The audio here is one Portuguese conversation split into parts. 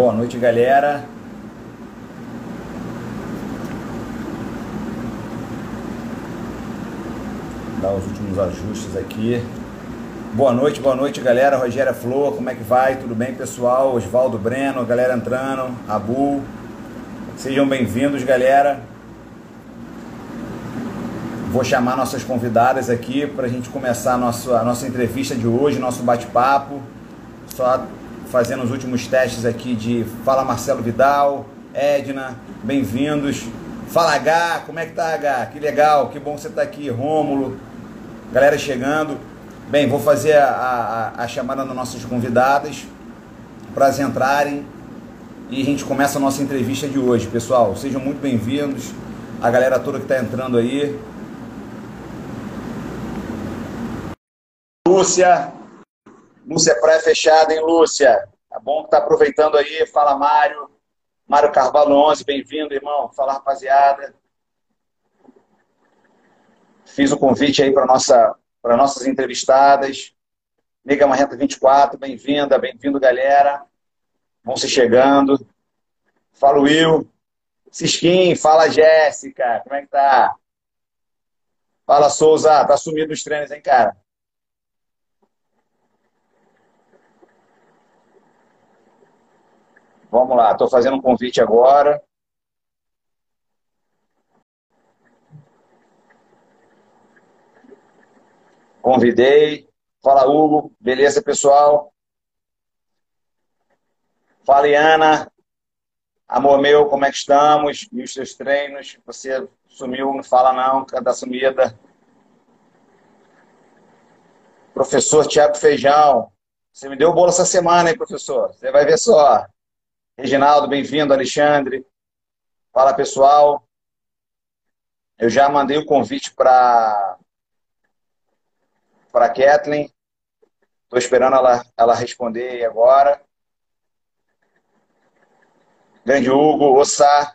Boa noite, galera. Dar os últimos ajustes aqui. Boa noite, boa noite, galera. Rogério Flor, como é que vai? Tudo bem, pessoal? Oswaldo Breno, galera entrando, Abu. Sejam bem-vindos, galera. Vou chamar nossas convidadas aqui para a gente começar a nossa, a nossa entrevista de hoje, nosso bate-papo. Só fazendo os últimos testes aqui de Fala Marcelo Vidal, Edna, bem-vindos. Fala H, como é que tá H? Que legal, que bom você tá aqui, Rômulo, galera chegando. Bem, vou fazer a, a, a chamada das nossas convidadas para elas entrarem e a gente começa a nossa entrevista de hoje, pessoal. Sejam muito bem-vindos, a galera toda que está entrando aí. Lúcia, Lúcia Praia Fechada, hein, Lúcia? Tá bom que tá aproveitando aí. Fala, Mário. Mário Carvalho 11, bem-vindo, irmão. Fala, rapaziada. Fiz o convite aí para nossa, para nossas entrevistadas. Nega Marreta 24, bem-vinda, bem-vindo, galera. Vão se chegando. Fala, Will. Cisquim, fala, Jéssica. Como é que tá? Fala, Souza. Tá sumido nos treinos, hein, cara? Vamos lá, estou fazendo um convite agora. Convidei. Fala, Hugo. Beleza, pessoal? Fala, Iana. Amor meu, como é que estamos? E os seus treinos? Você sumiu, não fala não, cada sumida. Professor Tiago Feijão. Você me deu o bolo essa semana, hein, professor? Você vai ver só. Reginaldo, bem-vindo. Alexandre. Fala, pessoal. Eu já mandei o convite para para Kathleen. Estou esperando ela, ela responder agora. Grande Hugo, Ossá.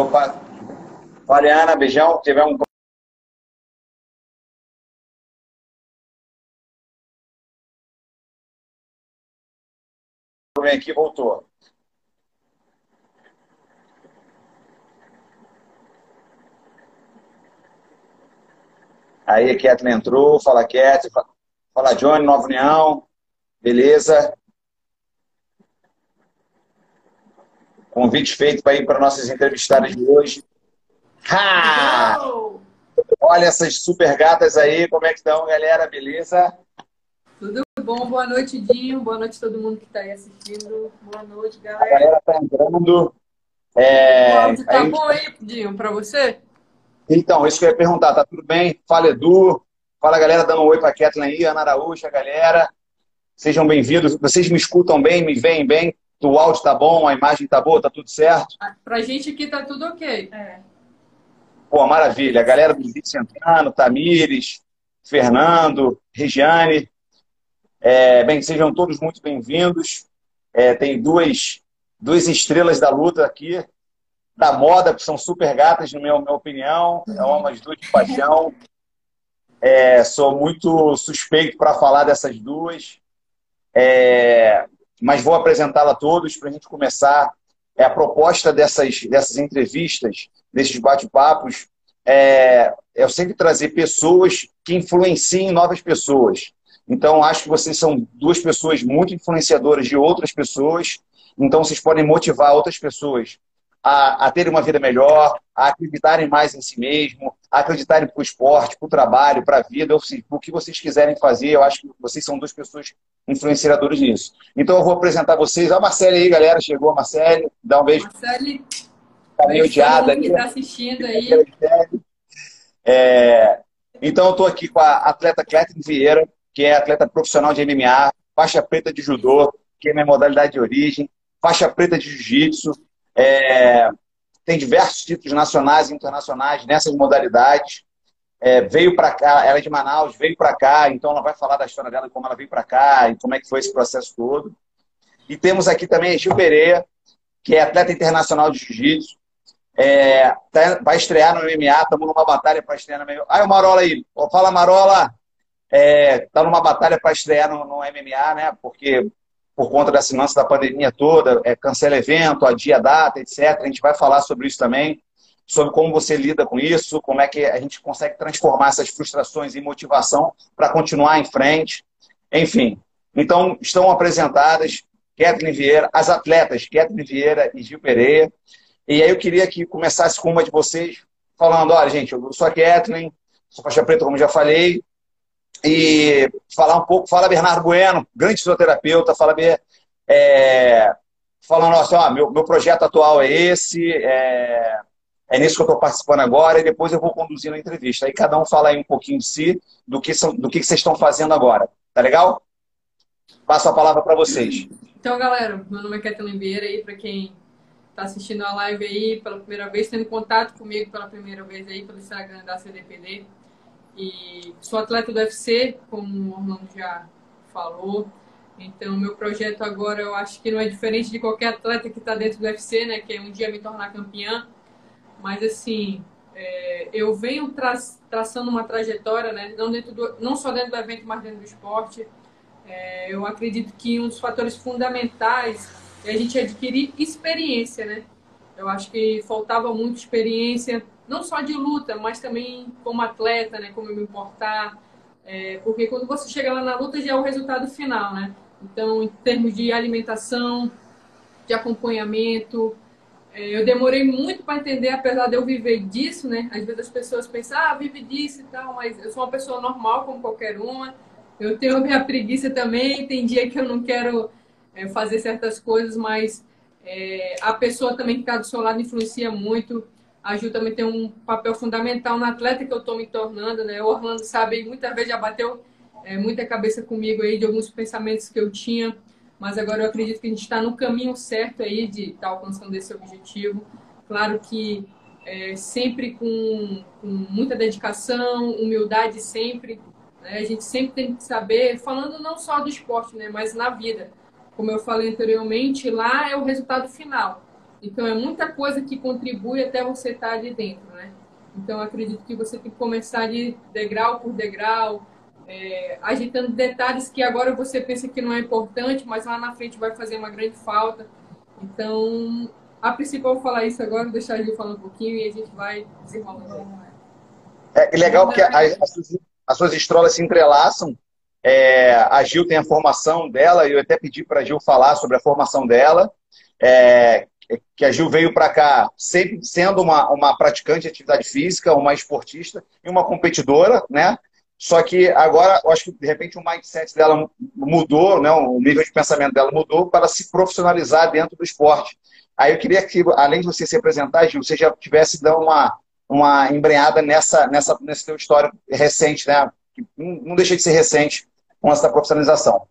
Opa. Mariana, beijão. Tiver um vem aqui voltou. Aí a Kathleen entrou, fala Kathleen, fala Johnny, Nova União, beleza? Convite feito para ir para nossas entrevistadas de hoje. Ha! Olha essas super gatas aí, como é que estão, galera? Beleza? Tudo bom? Boa noite, Dinho. Boa noite a todo mundo que está aí assistindo. Boa noite, galera. A galera está entrando. É... O áudio tá bom aí, Dinho, para você? Então, isso que eu ia perguntar. Tá tudo bem? Fala, Edu. Fala, galera, dando um oi para a Kathleen aí, Ana Araújo, a galera. Sejam bem-vindos. Vocês me escutam bem, me veem bem? O áudio tá bom, a imagem tá boa, tá tudo certo? Ah, pra gente aqui tá tudo ok. É. Pô, maravilha. A galera do Vídeo entrando, Tamires, Fernando, Regiane, é, bem, sejam todos muito bem-vindos. É, tem duas, duas estrelas da luta aqui, da moda, que são super gatas, na minha, minha opinião. É umas duas de paixão. É, sou muito suspeito para falar dessas duas. É, mas vou apresentá-la a todos para a gente começar. É, a proposta dessas, dessas entrevistas, desses bate-papos, é, é eu sempre trazer pessoas que influenciem novas pessoas. Então, acho que vocês são duas pessoas muito influenciadoras de outras pessoas. Então, vocês podem motivar outras pessoas a, a terem uma vida melhor, a acreditarem mais em si mesmo, a acreditarem para o esporte, para o trabalho, para a vida, ou seja, o que vocês quiserem fazer. Eu acho que vocês são duas pessoas influenciadoras nisso. Então, eu vou apresentar vocês. A Marcele aí, galera. Chegou a Marcele. Dá um beijo. Marcele. Tá meio odiada ali. está assistindo aí. É, então, eu estou aqui com a atleta Clétin Vieira, que é atleta profissional de MMA, faixa preta de judô, que é minha modalidade de origem, faixa preta de jiu-jitsu, é, tem diversos títulos nacionais e internacionais nessas modalidades. É, veio para cá, ela é de Manaus, veio para cá, então ela vai falar da história dela, como ela veio para cá e como é que foi esse processo todo. E temos aqui também a Gil Pereira, que é atleta internacional de jiu-jitsu, é, tá, vai estrear no MMA, estamos numa batalha para estrear no MMA. Ah, o Marola aí. Fala, Marola! Está é, numa batalha para estrear no, no, MMA, né? Porque por conta da lance da pandemia toda, é, cancela evento, adia data, etc. A gente vai falar sobre isso também, sobre como você lida com isso, como é que a gente consegue transformar essas frustrações em motivação para continuar em frente. Enfim, então estão apresentadas Kathleen Vieira, as atletas Kathleen Vieira e Gil Pereira. E aí eu queria que começasse com uma de vocês falando, olha, gente, eu sou a Kathleen, sou faixa preta, como já falei, e falar um pouco, fala Bernardo Bueno, grande fisioterapeuta, fala é, falando assim, ó, meu, meu projeto atual é esse, é, é nisso que eu estou participando agora, e depois eu vou conduzindo a entrevista. Aí cada um fala aí um pouquinho de si, do que, são, do que vocês estão fazendo agora. Tá legal? Passo a palavra para vocês. Então, galera, meu nome é Kathleen Vieira aí, para quem está assistindo a live aí pela primeira vez, tendo contato comigo pela primeira vez aí pelo Instagram da CDPD. E sou atleta do UFC, como o Orlando já falou. Então, meu projeto agora eu acho que não é diferente de qualquer atleta que está dentro do UFC, né? Que é um dia me tornar campeã. Mas, assim, é, eu venho tra traçando uma trajetória, né? Não, dentro do, não só dentro do evento, mas dentro do esporte. É, eu acredito que um dos fatores fundamentais é a gente adquirir experiência, né? Eu acho que faltava muito experiência não só de luta, mas também como atleta, né? Como eu me importar. É, porque quando você chega lá na luta já é o resultado final, né? Então, em termos de alimentação, de acompanhamento, é, eu demorei muito para entender, apesar de eu viver disso, né? Às vezes as pessoas pensam, ah, vive disso e tal, mas eu sou uma pessoa normal como qualquer uma. Eu tenho a minha preguiça também, tem dia que eu não quero é, fazer certas coisas, mas é, a pessoa também que está do seu lado influencia muito. A Ju também tem um papel fundamental na atleta que eu estou me tornando, né? O Orlando sabe, muitas vezes já bateu é, muita cabeça comigo aí de alguns pensamentos que eu tinha, mas agora eu acredito que a gente está no caminho certo aí de estar tá alcançando esse objetivo. Claro que é, sempre com, com, muita dedicação, humildade sempre. Né? A gente sempre tem que saber, falando não só do esporte, né? Mas na vida. Como eu falei anteriormente, lá é o resultado final. Então, é muita coisa que contribui até você estar ali dentro, né? Então, acredito que você tem que começar de degrau por degrau, é, agitando detalhes que agora você pensa que não é importante, mas lá na frente vai fazer uma grande falta. Então, a princípio eu vou falar isso agora, vou deixar a Gil falar um pouquinho e a gente vai desenrolando. É, legal porque as, as, suas, as suas estrolas se entrelaçam. É, a Gil tem a formação dela, eu até pedi para a Gil falar sobre a formação dela. É, que a Gil veio para cá sempre sendo uma, uma praticante de atividade física, uma esportista e uma competidora, né? Só que agora, eu acho que de repente o mindset dela mudou, né? o nível de pensamento dela mudou para se profissionalizar dentro do esporte. Aí eu queria que, além de você se apresentar, Gil, você já tivesse dado uma, uma embrenhada nessa, nessa, nesse teu histórico recente, né? Que não, não deixa de ser recente com essa profissionalização.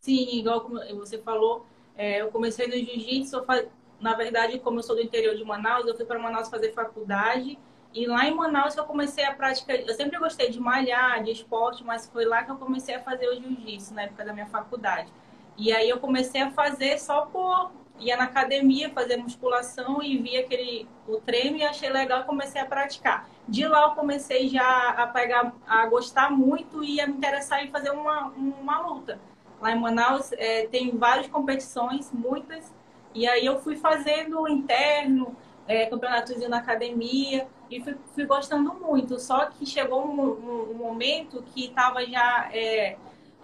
Sim, igual você falou, é, eu comecei no jiu-jitsu, na verdade, como eu sou do interior de Manaus, eu fui para Manaus fazer faculdade. E lá em Manaus eu comecei a prática. Eu sempre gostei de malhar, de esporte, mas foi lá que eu comecei a fazer o jiu-jitsu, na época da minha faculdade. E aí eu comecei a fazer só por. ia na academia fazer musculação e via aquele o treino e achei legal e comecei a praticar. De lá eu comecei já a pegar, a gostar muito e a me interessar em fazer uma, uma luta. Lá em Manaus é, tem várias competições, muitas, e aí eu fui fazendo interno, é, campeonatozinho na academia, e fui, fui, gostando muito. Só que chegou um, um, um momento que estava já, é,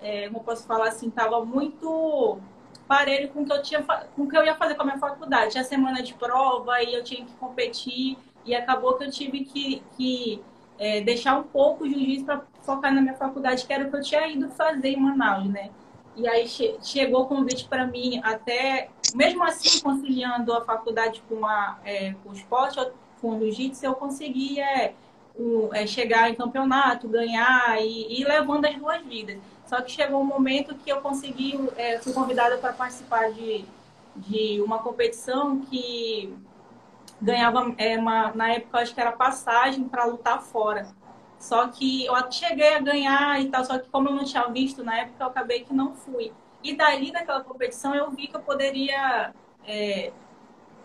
é, como posso falar assim, estava muito parelho com o que eu tinha com que eu ia fazer com a minha faculdade. Tinha semana de prova e eu tinha que competir e acabou que eu tive que, que é, deixar um pouco o jiu-jitsu para focar na minha faculdade, que era o que eu tinha ido fazer em Manaus, né? E aí che chegou o convite para mim, até, mesmo assim, conciliando a faculdade com, a, é, com o esporte, com o jiu-jitsu, eu conseguia é, é, chegar em campeonato, ganhar e ir levando as duas vidas. Só que chegou um momento que eu consegui, é, fui convidada para participar de, de uma competição que ganhava, é, uma, na época, acho que era passagem para lutar fora. Só que eu cheguei a ganhar e tal, só que como eu não tinha visto na época, eu acabei que não fui. E dali daquela competição eu vi que eu poderia é,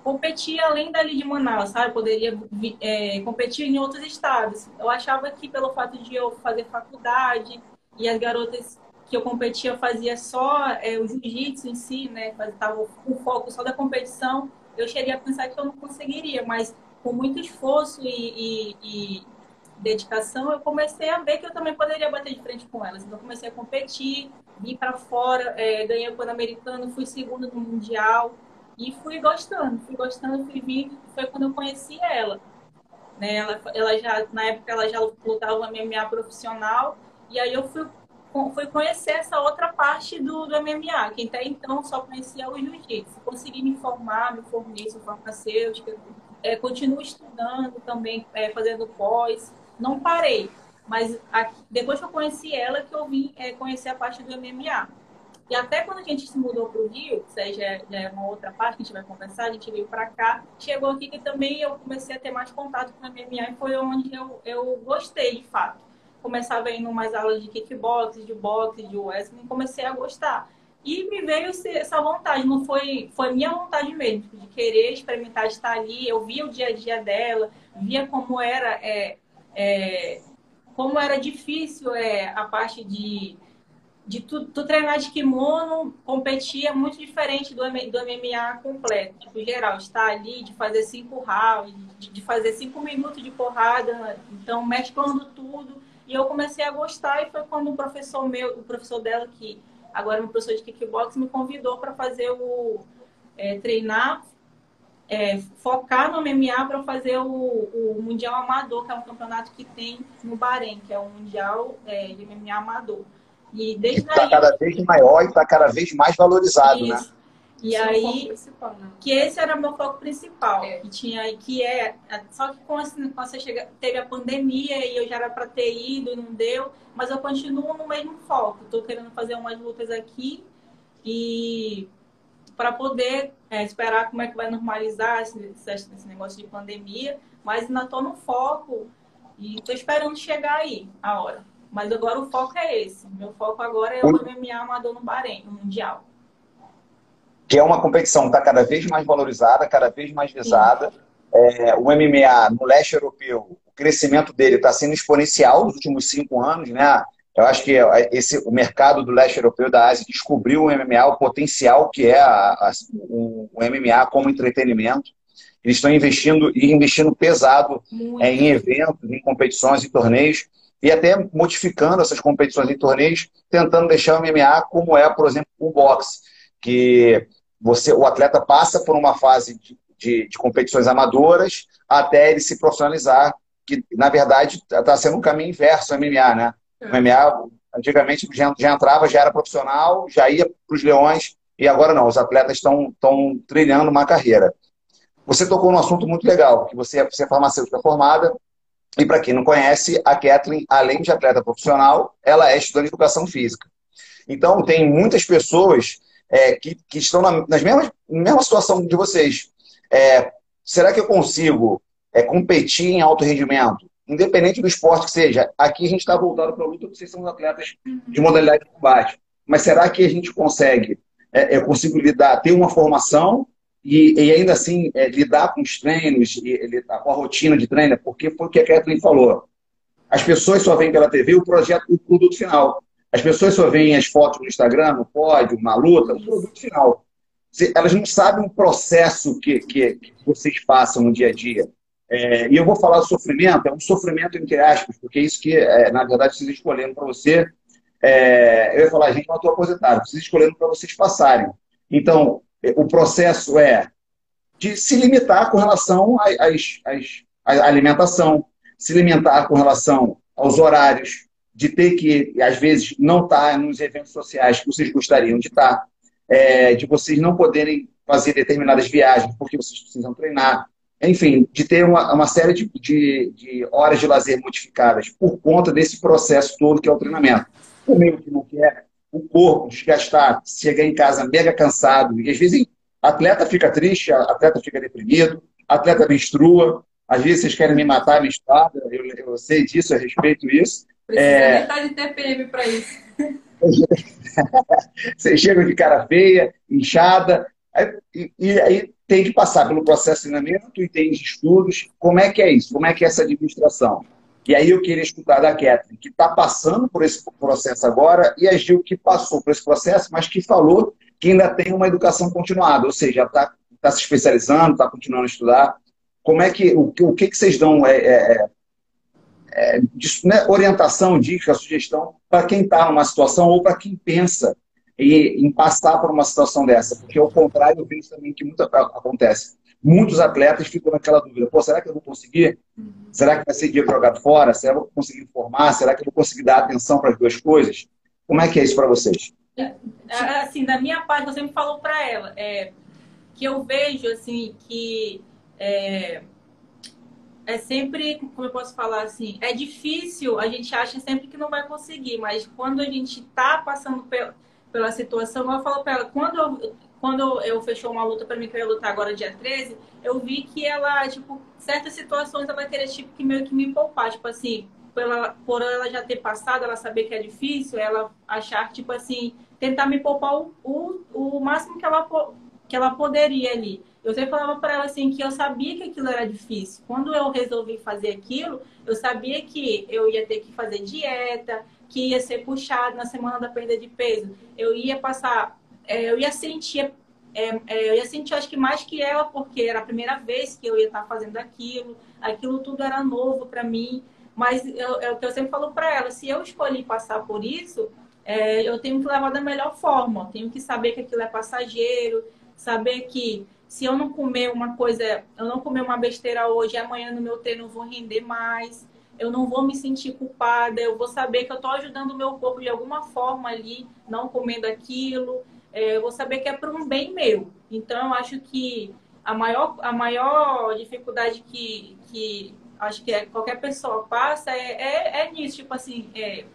competir além dali de Manaus, sabe? Eu poderia é, competir em outros estados. Eu achava que pelo fato de eu fazer faculdade e as garotas que eu competia fazia só é, o jiu-jitsu em si, né? Estava com foco só da competição, eu cheguei a pensar que eu não conseguiria, mas com muito esforço e, e, e dedicação, eu comecei a ver que eu também poderia bater de frente com elas. Então, comecei a competir, vim para fora, é, ganhei o Pan-Americano, fui segunda no Mundial e fui gostando, fui gostando, fui vindo. Foi quando eu conheci ela. Né? Ela, ela já, na época, ela já lutava MMA profissional e aí eu fui, fui conhecer essa outra parte do, do MMA, que até então só conhecia o jiu-jitsu. Consegui me formar, me formei, sou farmacêutica, é, continuo estudando também, é, fazendo pós não parei. Mas depois que eu conheci ela, que eu vim é, conhecer a parte do MMA. E até quando a gente se mudou para o Rio, ou seja, já é uma outra parte que a gente vai conversar, a gente veio para cá, chegou aqui que também eu comecei a ter mais contato com o MMA e foi onde eu, eu gostei, de fato. Começava indo mais aulas de kickbox, de boxe, de wrestling, comecei a gostar. E me veio essa vontade, não foi, foi minha vontade mesmo, de querer experimentar estar ali. Eu via o dia a dia dela, via como era é, é, como era difícil é, a parte de, de tu, tu, treinar de kimono, competir é muito diferente do, do MMA completo, tipo, geral, estar ali, de fazer cinco rounds, de, de fazer cinco minutos de porrada, então mesclando tudo. E eu comecei a gostar e foi quando o professor meu, o professor dela, que agora é um professor de kickbox, me convidou para fazer o é, treinar é, focar no MMA para fazer o, o, Mundial Amador, que é um campeonato que tem no Bahrein, que é um Mundial é, de MMA Amador. E desde está aí... cada vez maior e está cada vez mais valorizado, né? Isso. né? E Esse aí, é né? que esse era meu foco principal, é. que tinha que é, só que com, esse, com essa chega, teve a pandemia e eu já era para ter ido e não deu, mas eu continuo no mesmo foco. Estou querendo fazer umas lutas aqui e para poder é, esperar como é que vai normalizar esse, esse negócio de pandemia, mas ainda estou no foco e estou esperando chegar aí a hora. Mas agora o foco é esse. Meu foco agora é o MMA amador no Bahrein, no Mundial. Que é uma competição que está cada vez mais valorizada, cada vez mais visada. É, o MMA no leste europeu, o crescimento dele está sendo exponencial nos últimos cinco anos, né? Eu acho que esse, o mercado do leste europeu da Ásia descobriu o MMA, o potencial que é a, a, o, o, MMA como entretenimento. Eles estão investindo e investindo pesado é, em eventos, em competições e torneios, e até modificando essas competições e torneios, tentando deixar o MMA como é, por exemplo, o boxe, que você, o atleta passa por uma fase de, de, de competições amadoras até ele se profissionalizar, que na verdade está sendo um caminho inverso ao MMA, né? O MMA, antigamente, já, já entrava, já era profissional, já ia para os leões, e agora não, os atletas estão trilhando uma carreira. Você tocou num assunto muito legal, que você, você é farmacêutica formada, e para quem não conhece, a Kathleen, além de atleta profissional, ela é estudante de educação física. Então, tem muitas pessoas é, que, que estão na, nas mesmas, mesma situação de vocês. É, será que eu consigo é, competir em alto rendimento? Independente do esporte que seja. Aqui a gente está voltado para a luta, vocês são atletas de modalidade de combate. Mas será que a gente consegue, é, eu consigo lidar, ter uma formação e, e ainda assim é, lidar com os treinos, e, com a rotina de treino? Porque foi o que a Kathleen falou. As pessoas só veem pela TV o projeto, o produto final. As pessoas só veem as fotos no Instagram, no pódio, na luta, o produto final. Elas não sabem o processo que, que, que vocês passam no dia a dia. É, e eu vou falar do sofrimento, é um sofrimento entre aspas, porque é isso que, é, na verdade, vocês escolhendo para você. É, eu ia falar, gente, não estou aposentado, vocês escolhendo para vocês passarem. Então, o processo é de se limitar com relação à alimentação, se limitar com relação aos horários, de ter que, às vezes, não estar tá nos eventos sociais que vocês gostariam de estar, tá, é, de vocês não poderem fazer determinadas viagens porque vocês precisam treinar, enfim, de ter uma, uma série de, de, de, horas de lazer modificadas por conta desse processo todo que é o treinamento. O meio que não quer, o corpo desgastar, chegar em casa mega cansado, e às vezes atleta fica triste, atleta fica deprimido, atleta menstrua, às vezes vocês querem me matar menstruada, eu, eu sei disso, eu respeito isso. Precisa é... metade de TPM para isso. Vocês chegam de cara feia, inchada, e, e aí tem que passar pelo processo de treinamento e tem estudos. Como é que é isso? Como é que é essa administração? E aí eu queria escutar da Catherine, que está passando por esse processo agora, e a Gil, que passou por esse processo, mas que falou que ainda tem uma educação continuada, ou seja, está tá se especializando, está continuando a estudar. Como é que, o, o que, que vocês dão é, é, é, né, orientação, dica, sugestão para quem está numa situação ou para quem pensa em, em, passar por uma situação dessa? Porque ao contrário, eu vejo também que muito acontece. Muitos atletas ficam naquela dúvida: Pô, será que eu vou conseguir? Será que vai ser dia jogado fora? Será que eu vou conseguir formar? Será que eu vou conseguir dar atenção para as duas coisas? Como é que é isso para vocês? É, é, assim, da minha parte, eu sempre falo para ela é, que eu vejo assim que é, é sempre, como eu posso falar assim, é difícil, a gente acha sempre que não vai conseguir, mas quando a gente está passando pela, pela situação, eu falo para ela, quando eu, quando eu fechou uma luta para mim que eu ia lutar agora dia 13, eu vi que ela, tipo, certas situações ela vai ter tipo que meio que me poupar, tipo assim, por ela, por ela já ter passado, ela saber que é difícil, ela achar, tipo assim, tentar me poupar o, o, o máximo que ela, que ela poderia ali. Eu sempre falava para ela assim que eu sabia que aquilo era difícil. Quando eu resolvi fazer aquilo, eu sabia que eu ia ter que fazer dieta, que ia ser puxado na semana da perda de peso. Eu ia passar, é, eu ia sentir, é, é, eu ia sentir acho que mais que ela, porque era a primeira vez que eu ia estar fazendo aquilo. Aquilo tudo era novo para mim. Mas é o que eu sempre falo para ela, se eu escolhi passar por isso, é, eu tenho que levar da melhor forma. Tenho que saber que aquilo é passageiro, saber que se eu não comer uma coisa, eu não comer uma besteira hoje, amanhã no meu treino eu vou render mais, eu não vou me sentir culpada, eu vou saber que eu estou ajudando o meu corpo de alguma forma ali, não comendo aquilo, é, eu vou saber que é para um bem meu. Então, eu acho que a maior, a maior dificuldade que, que acho que é, qualquer pessoa passa é, é, é nisso, tipo assim, é,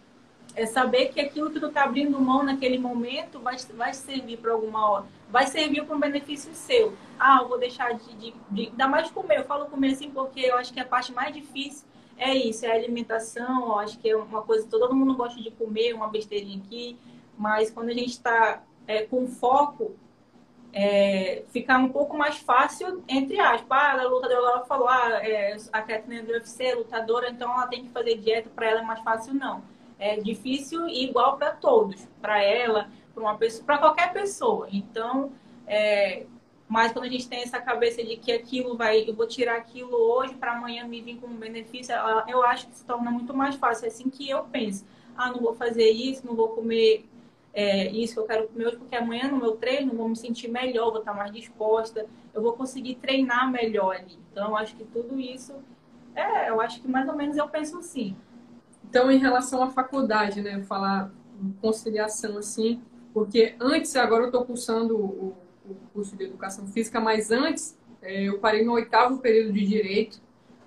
é saber que aquilo que tu tá abrindo mão naquele momento vai, vai servir para alguma hora, vai servir para um benefício seu. Ah, eu vou deixar de, de, de ainda mais comer. Eu falo comer assim porque eu acho que a parte mais difícil é isso, é a alimentação. Eu acho que é uma coisa que todo mundo gosta de comer, uma besteirinha aqui, mas quando a gente está é, com foco, é, ficar um pouco mais fácil, entre aspas. Ah, a lutadora ela falou, ah, é, a Kathleen do UFC é lutadora, então ela tem que fazer dieta, para ela é mais fácil, não é difícil e igual para todos, para ela, para para qualquer pessoa. Então, é, mas quando a gente tem essa cabeça de que aquilo vai, eu vou tirar aquilo hoje para amanhã me vir com um benefício, eu acho que se torna muito mais fácil. É assim que eu penso. Ah, não vou fazer isso, não vou comer é, isso que eu quero comer hoje, porque amanhã no meu treino vou me sentir melhor, vou estar mais disposta, eu vou conseguir treinar melhor ali. Então, eu acho que tudo isso, é, eu acho que mais ou menos eu penso assim. Então, em relação à faculdade, né, falar conciliação assim, porque antes, agora eu estou cursando o, o, curso de educação física, mas antes é, eu parei no oitavo período de direito,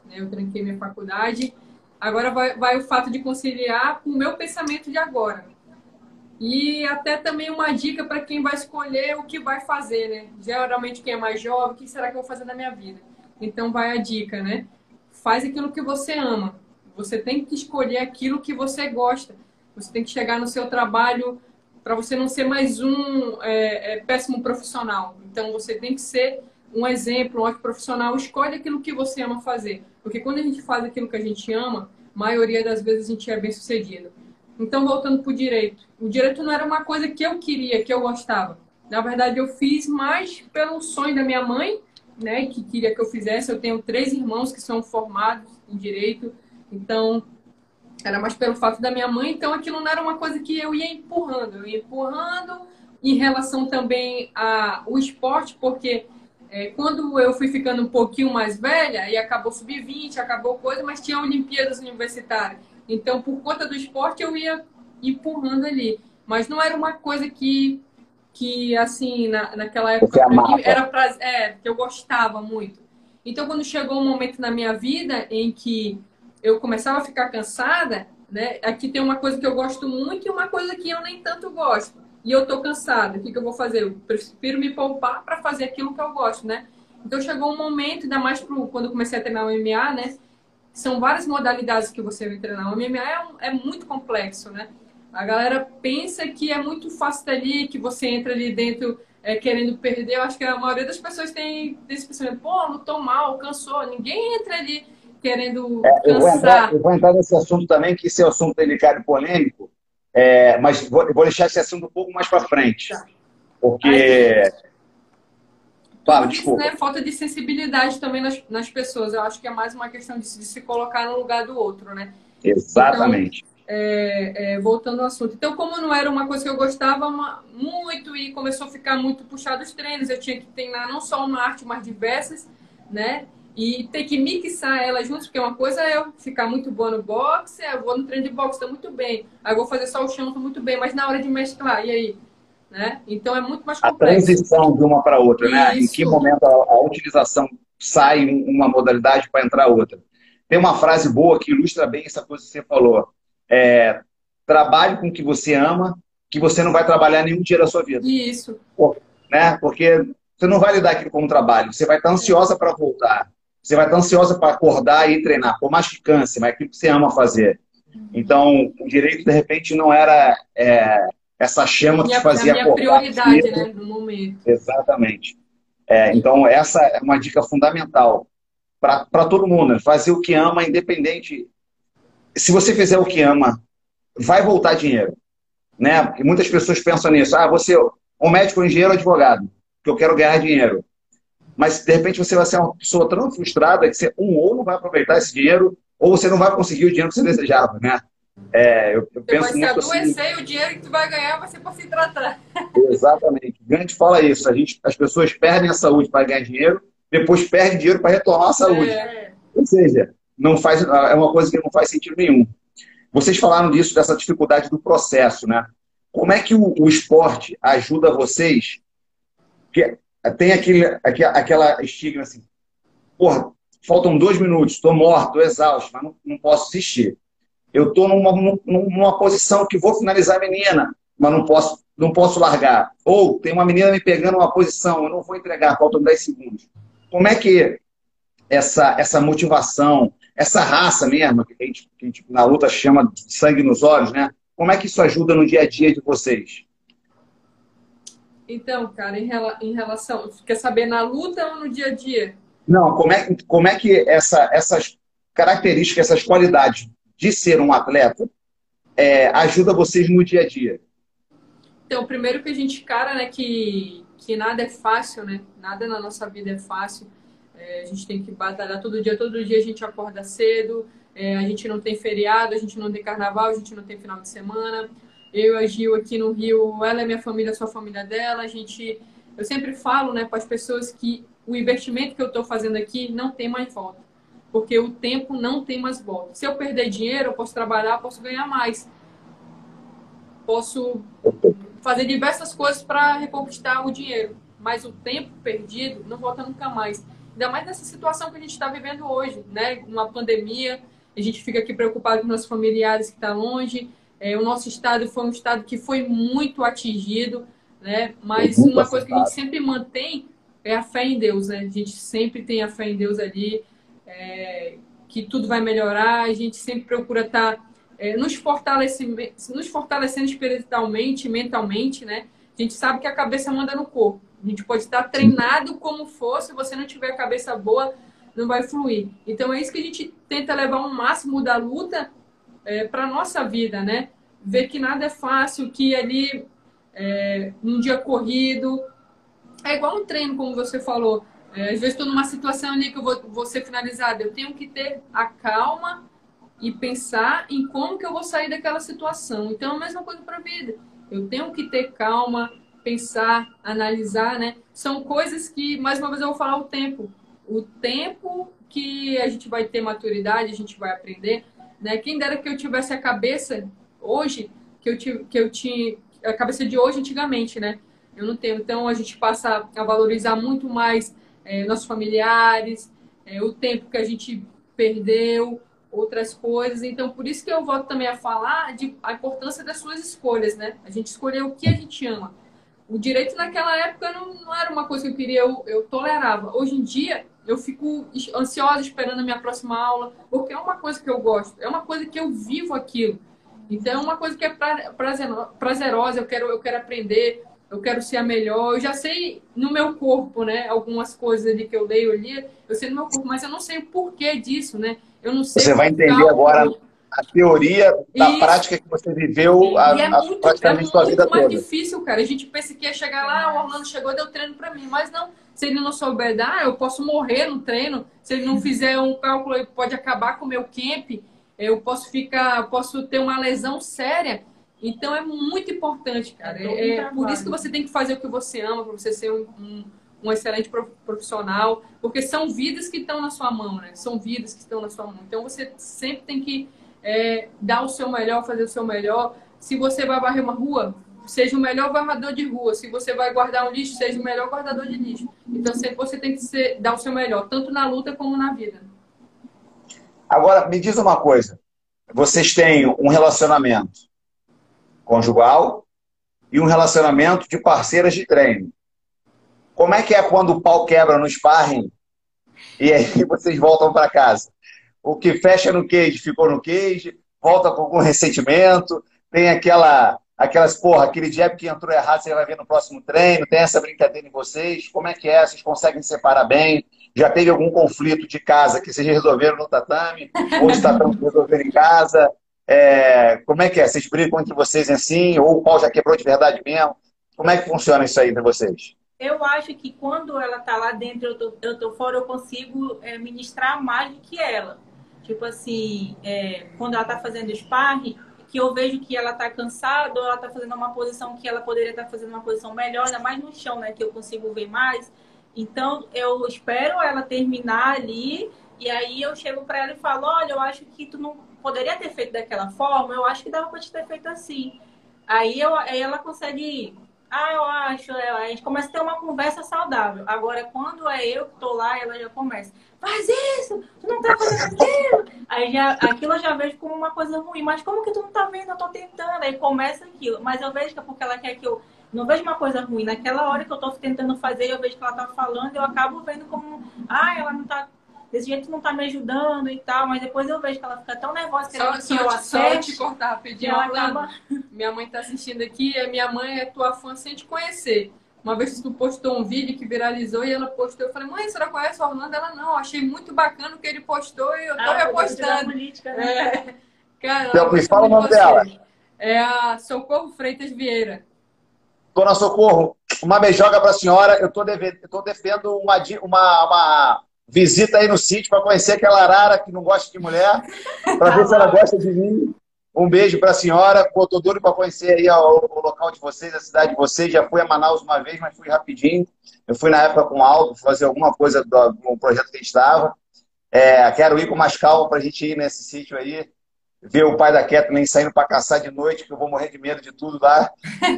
né, eu tranquei minha faculdade. Agora vai, vai o fato de conciliar com o meu pensamento de agora. E até também uma dica para quem vai escolher o que vai fazer, né? Geralmente quem é mais jovem, o que será que eu vou fazer na minha vida? Então vai a dica, né? Faz aquilo que você ama. Você tem que escolher aquilo que você gosta. Você tem que chegar no seu trabalho para você não ser mais um é, é, péssimo profissional. Então, você tem que ser um exemplo, um ótimo profissional. Escolhe aquilo que você ama fazer. Porque quando a gente faz aquilo que a gente ama, a maioria das vezes a gente é bem sucedido. Então, voltando para o direito. O direito não era uma coisa que eu queria, que eu gostava. Na verdade, eu fiz mais pelo sonho da minha mãe, né, que queria que eu fizesse. Eu tenho três irmãos que são formados em direito. Então, era mais pelo fato da minha mãe, então aquilo não era uma coisa que eu ia empurrando, eu ia empurrando em relação também ao esporte, porque é, quando eu fui ficando um pouquinho mais velha, e acabou sub-20, acabou coisa, mas tinha Olimpíadas Universitárias. Então, por conta do esporte, eu ia empurrando ali. Mas não era uma coisa que, que assim, na, naquela época, era pra, é, que eu gostava muito. Então, quando chegou um momento na minha vida em que eu começava a ficar cansada, né? Aqui tem uma coisa que eu gosto muito e uma coisa que eu nem tanto gosto. E eu tô cansada. O que, que eu vou fazer? Eu prefiro me poupar para fazer aquilo que eu gosto, né? Então chegou um momento, ainda mais pro, quando eu comecei a treinar o MMA, né? São várias modalidades que você vai treinar. O MMA é, um, é muito complexo, né? A galera pensa que é muito fácil ali, que você entra ali dentro é, querendo perder. Eu acho que a maioria das pessoas tem esse pensamento, pô, lutou mal, cansou. Ninguém entra ali querendo é, eu vou, entrar, eu vou, entrar, nesse assunto também, que esse é um assunto delicado e polêmico, é, mas vou, vou, deixar esse assunto um pouco mais para frente. Tá. Porque. Aí, desculpa. Isso, né? Falta de sensibilidade também nas, nas pessoas. Eu acho que é mais uma questão de, de se colocar no lugar do outro, né? Exatamente. Então, é, é, voltando ao assunto. Então, como não era uma coisa que eu gostava muito e começou a ficar muito puxado os treinos, eu tinha que treinar não só uma arte, mas diversas, né? E ter que mixar elas juntas, porque uma coisa é eu ficar muito boa no boxe, eu vou no treino de boxe, tá muito bem. Aí eu vou fazer só o chão, tô muito bem, mas na hora de mesclar, e aí? Né? Então é muito mais complexo. A transição de uma para outra, Isso. né? Em que momento a, a utilização sai uma modalidade para entrar outra. Tem uma frase boa que ilustra bem essa coisa que você falou. É, trabalhe com o que você ama, que você não vai trabalhar nenhum dia da sua vida. Isso. Né? Porque você não vai lidar aquilo como trabalho. Você vai estar ansiosa para voltar. Você vai estar ansiosa para acordar e treinar. Por mais que canse, mas é aquilo que você ama fazer. Então, o direito, de repente, não era é, essa chama que te fazia acordar. prioridade, né, no momento. Exatamente. É, então, essa é uma dica fundamental para todo mundo. Né? Fazer o que ama, independente. Se você fizer o que ama, vai voltar dinheiro. Né? Porque muitas pessoas pensam nisso. Ah, você, um médico, um engenheiro, um advogado, que eu quero ganhar dinheiro. Mas, de repente, você vai ser uma pessoa tão frustrada que você, um, ou não vai aproveitar esse dinheiro, ou você não vai conseguir o dinheiro que você desejava, né? É, eu, eu penso vai muito adoecer assim, o dinheiro que tu vai ganhar vai ser para se tratar. Exatamente. O Gandhi fala isso. A gente, as pessoas perdem a saúde para ganhar dinheiro, depois perdem dinheiro para retomar a saúde. É. Ou seja, não faz, é uma coisa que não faz sentido nenhum. Vocês falaram disso, dessa dificuldade do processo, né? Como é que o, o esporte ajuda vocês? Que tem aquele, aquela estigma assim, porra, faltam dois minutos, estou morto, estou exausto, mas não, não posso assistir. Eu estou numa, numa posição que vou finalizar a menina, mas não posso, não posso largar. Ou tem uma menina me pegando uma posição, eu não vou entregar, faltam 10 segundos. Como é que essa, essa motivação, essa raça mesmo, que a, gente, que a gente na luta chama de sangue nos olhos, né? Como é que isso ajuda no dia a dia de vocês? Então, cara, em, em relação. Quer saber na luta ou no dia a dia? Não, como é, como é que essa, essas características, essas qualidades de ser um atleta é, ajuda vocês no dia a dia? Então, primeiro que a gente cara, né, que, que nada é fácil, né? Nada na nossa vida é fácil. É, a gente tem que batalhar todo dia, todo dia a gente acorda cedo, é, a gente não tem feriado, a gente não tem carnaval, a gente não tem final de semana. Eu e a Gil aqui no Rio, ela é minha família, sua família dela. A gente, eu sempre falo, né, para as pessoas que o investimento que eu estou fazendo aqui não tem mais volta porque o tempo não tem mais volta. Se eu perder dinheiro, eu posso trabalhar, posso ganhar mais. Posso fazer diversas coisas para reconquistar o dinheiro, mas o tempo perdido não volta nunca mais. Ainda mais nessa situação que a gente está vivendo hoje, né? Uma pandemia, a gente fica aqui preocupado com nossos familiares que estão tá longe. É, o nosso estado foi um estado que foi muito atingido, né? Mas uma coisa que a gente sempre mantém é a fé em Deus, né? A gente sempre tem a fé em Deus ali é, que tudo vai melhorar, a gente sempre procura estar tá, é, nos, fortalecendo, nos fortalecendo espiritualmente, mentalmente, né? A gente sabe que a cabeça manda no corpo. A gente pode estar treinado como for, se você não tiver a cabeça boa, não vai fluir. Então é isso que a gente tenta levar o um máximo da luta é, para a nossa vida, né? Ver que nada é fácil, que ali é, um dia corrido é igual um treino, como você falou. É, às vezes estou numa situação ali que eu vou, vou ser finalizada. Eu tenho que ter a calma e pensar em como que eu vou sair daquela situação. Então, é a mesma coisa para a vida. Eu tenho que ter calma, pensar, analisar, né? São coisas que, mais uma vez, eu vou falar o tempo. O tempo que a gente vai ter maturidade, a gente vai aprender, né? Quem dera que eu tivesse a cabeça hoje, que eu, que eu tinha, a cabeça de hoje antigamente, né? Eu não tenho. Então, a gente passa a valorizar muito mais é, nossos familiares, é, o tempo que a gente perdeu, outras coisas. Então, por isso que eu volto também a falar de a importância das suas escolhas, né? A gente escolher o que a gente ama. O direito naquela época não, não era uma coisa que eu queria, eu, eu tolerava. Hoje em dia, eu fico ansiosa esperando a minha próxima aula, porque é uma coisa que eu gosto, é uma coisa que eu vivo aquilo. Então, é uma coisa que é prazerosa, eu quero, eu quero aprender. eu quero ser a melhor. Eu já sei no meu corpo, né? Algumas coisas ali que eu leio ali, eu sei no meu corpo, mas eu não sei o porquê disso, né? Eu não sei. Você vai entender cálculo. agora a teoria da Isso. prática que você viveu a, é muito, praticamente é sua vida toda. É muito difícil, cara. A gente pensa que ia chegar lá, o Orlando chegou, deu treino para mim, mas não. Se ele não souber dar, eu posso morrer no treino. Se ele não fizer um cálculo, ele pode acabar com o meu camp. Eu posso ficar, posso ter uma lesão séria. Então é muito importante, cara. É, é por isso que você tem que fazer o que você ama, para você ser um, um, um, excelente profissional, porque são vidas que estão na sua mão, né? São vidas que estão na sua mão. Então você sempre tem que é, dar o seu melhor, fazer o seu melhor. Se você vai varrer uma rua, seja o melhor varrador de rua. Se você vai guardar um lixo, seja o melhor guardador de lixo. Então sempre você tem que ser, dar o seu melhor, tanto na luta como na vida. Agora, me diz uma coisa. Vocês têm um relacionamento conjugal e um relacionamento de parceiras de treino. Como é que é quando o pau quebra no sparring e aí vocês voltam para casa? O que fecha no cage ficou no cage, volta com algum ressentimento, tem aquela aquelas, porra, aquele jab que entrou errado, você vai ver no próximo treino, tem essa brincadeira em vocês, como é que é? Vocês conseguem separar bem? Já teve algum conflito de casa que vocês resolveram no tatame, ou de tatame resolveram em casa? É, como é que é? Vocês brigam entre vocês assim? Ou o pau já quebrou de verdade mesmo? Como é que funciona isso aí entre vocês? Eu acho que quando ela tá lá dentro, eu tô, eu tô fora, eu consigo é, ministrar mais do que ela. Tipo assim, é, quando ela tá fazendo sparring, que eu vejo que ela tá cansada, ou ela tá fazendo uma posição que ela poderia estar tá fazendo uma posição melhor, ainda mais no chão, né? Que eu consigo ver mais. Então, eu espero ela terminar ali, e aí eu chego para ela e falo, olha, eu acho que tu não poderia ter feito daquela forma, eu acho que dava para te ter feito assim. Aí, eu, aí ela consegue, ah, eu acho, é, a gente começa a ter uma conversa saudável. Agora, quando é eu que tô lá, ela já começa, faz isso, tu não tá fazendo aquilo. Aí já, aquilo eu já vejo como uma coisa ruim, mas como que tu não tá vendo? Eu tô tentando. Aí começa aquilo. Mas eu vejo que é porque ela quer que eu não vejo uma coisa ruim. Naquela hora que eu tô tentando fazer, eu vejo que ela tá falando, eu acabo vendo como, ah, ela não tá desse jeito não tá me ajudando e tal, mas depois eu vejo que ela fica tão nervosa que, só, ela, que eu acerte. Só te cortar rapidinho, acaba... minha mãe tá assistindo aqui, a minha mãe é tua fã sem te conhecer. Uma vez tu postou um vídeo que viralizou e ela postou, eu falei, mãe, você conhece o Orlando? Ela, não, achei muito bacana o que ele postou e eu tô ah, repostando. Política, né? é. Cara, então, me fala o nome dela. É a Socorro Freitas Vieira. Dona Socorro, uma beijoga para a senhora. Eu estou devendo uma, uma, uma visita aí no sítio para conhecer aquela arara que não gosta de mulher, para ver se ela gosta de mim. Um beijo para a senhora. Pô, tô doido para conhecer aí o, o, local de vocês, a cidade de vocês. Já fui a Manaus uma vez, mas fui rapidinho. Eu fui na época com o Aldo fazer alguma coisa do, do projeto que a gente estava. É, quero ir com mais calma para a gente ir nesse sítio aí. Ver o pai da Kathleen saindo para caçar de noite, que eu vou morrer de medo de tudo lá.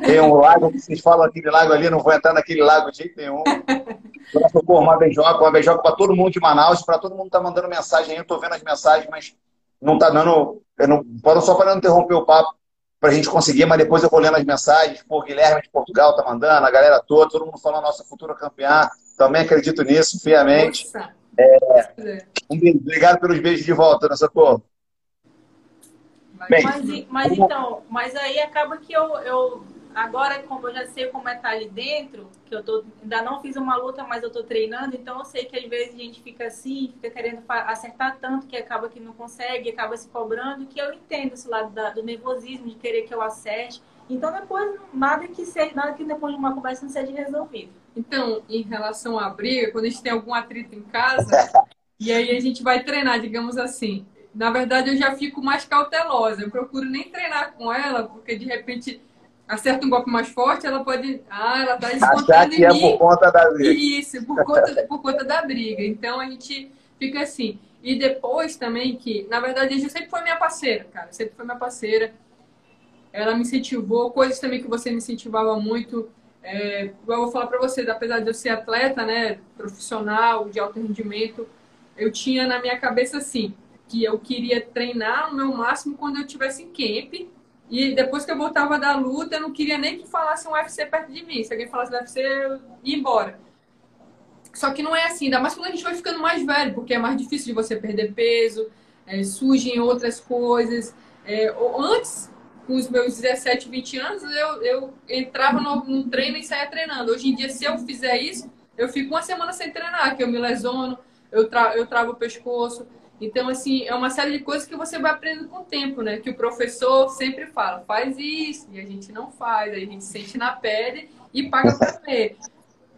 Tem um lago, vocês falam aquele lago ali, não vou entrar naquele lago de jeito nenhum. Dona Socorro, uma beijoca, uma beijoca para todo mundo de Manaus, para todo mundo que tá mandando mensagem aí. Eu estou vendo as mensagens, mas não tá dando. Eu não, só para não interromper o papo para a gente conseguir, mas depois eu vou lendo as mensagens. Pô, Guilherme de Portugal tá mandando, a galera toda, todo mundo falando nossa futura campeã. Também acredito nisso, fiamente. É, um beijo. Obrigado pelos beijos de volta, Dona Socorro. Bem, mas, mas então, mas aí acaba que eu, eu Agora, como eu já sei como é estar ali dentro, que eu tô, ainda não fiz uma luta, mas eu tô treinando, então eu sei que às vezes a gente fica assim, fica querendo acertar tanto que acaba que não consegue, acaba se cobrando, que eu entendo esse lado da, do nervosismo, de querer que eu acerte. Então depois, nada que seja, nada que depois de uma conversa não seja resolvido. Então, em relação à briga, quando a gente tem algum atrito em casa, e aí a gente vai treinar, digamos assim. Na verdade, eu já fico mais cautelosa. Eu procuro nem treinar com ela, porque de repente acerta um golpe mais forte, ela pode. Ah, ela está descontando que é por conta da briga. Isso, por conta, por conta da briga. Então a gente fica assim. E depois também que, na verdade, a gente sempre foi minha parceira, cara. Sempre foi minha parceira. Ela me incentivou, coisas também que você me incentivava muito. É, eu vou falar para vocês, apesar de eu ser atleta, né, profissional, de alto rendimento, eu tinha na minha cabeça assim, que eu queria treinar o meu máximo quando eu estivesse em camp, e depois que eu voltava da luta, eu não queria nem que falasse um UFC perto de mim. Se alguém falasse UFC, eu ia embora. Só que não é assim, ainda mais quando a gente vai ficando mais velho, porque é mais difícil de você perder peso, é, surgem outras coisas. É, antes, com os meus 17, 20 anos, eu, eu entrava no, num treino e saía treinando. Hoje em dia, se eu fizer isso, eu fico uma semana sem treinar, que eu me lesiono, eu, tra eu travo o pescoço. Então, assim, é uma série de coisas que você vai aprendendo com o tempo, né? Que o professor sempre fala, faz isso, e a gente não faz, aí a gente sente na pele e paga para ver.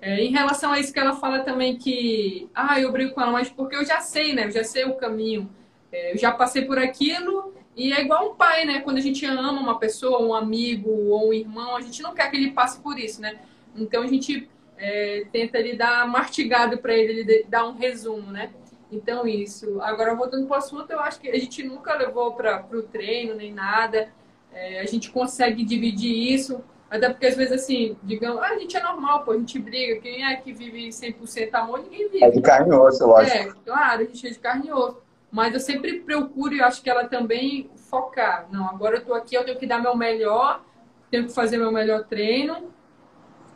É, em relação a isso que ela fala também que, ah, eu brigo com ela, mas porque eu já sei, né? Eu já sei o caminho. É, eu já passei por aquilo e é igual um pai, né? Quando a gente ama uma pessoa, um amigo ou um irmão, a gente não quer que ele passe por isso, né? Então a gente é, tenta ele dar mastigado para ele, ele dar um resumo, né? Então, isso. Agora, voltando para o assunto, eu acho que a gente nunca levou para o treino nem nada. É, a gente consegue dividir isso. Até porque, às vezes, assim, digamos, ah, a gente é normal, pô, a gente briga. Quem é que vive 100% amor? Ninguém vive. É de carne e osso, lógico. É, claro, a gente é de carne e osso. Mas eu sempre procuro, e acho que ela também, focar. Não, agora eu tô aqui, eu tenho que dar meu melhor, tenho que fazer meu melhor treino.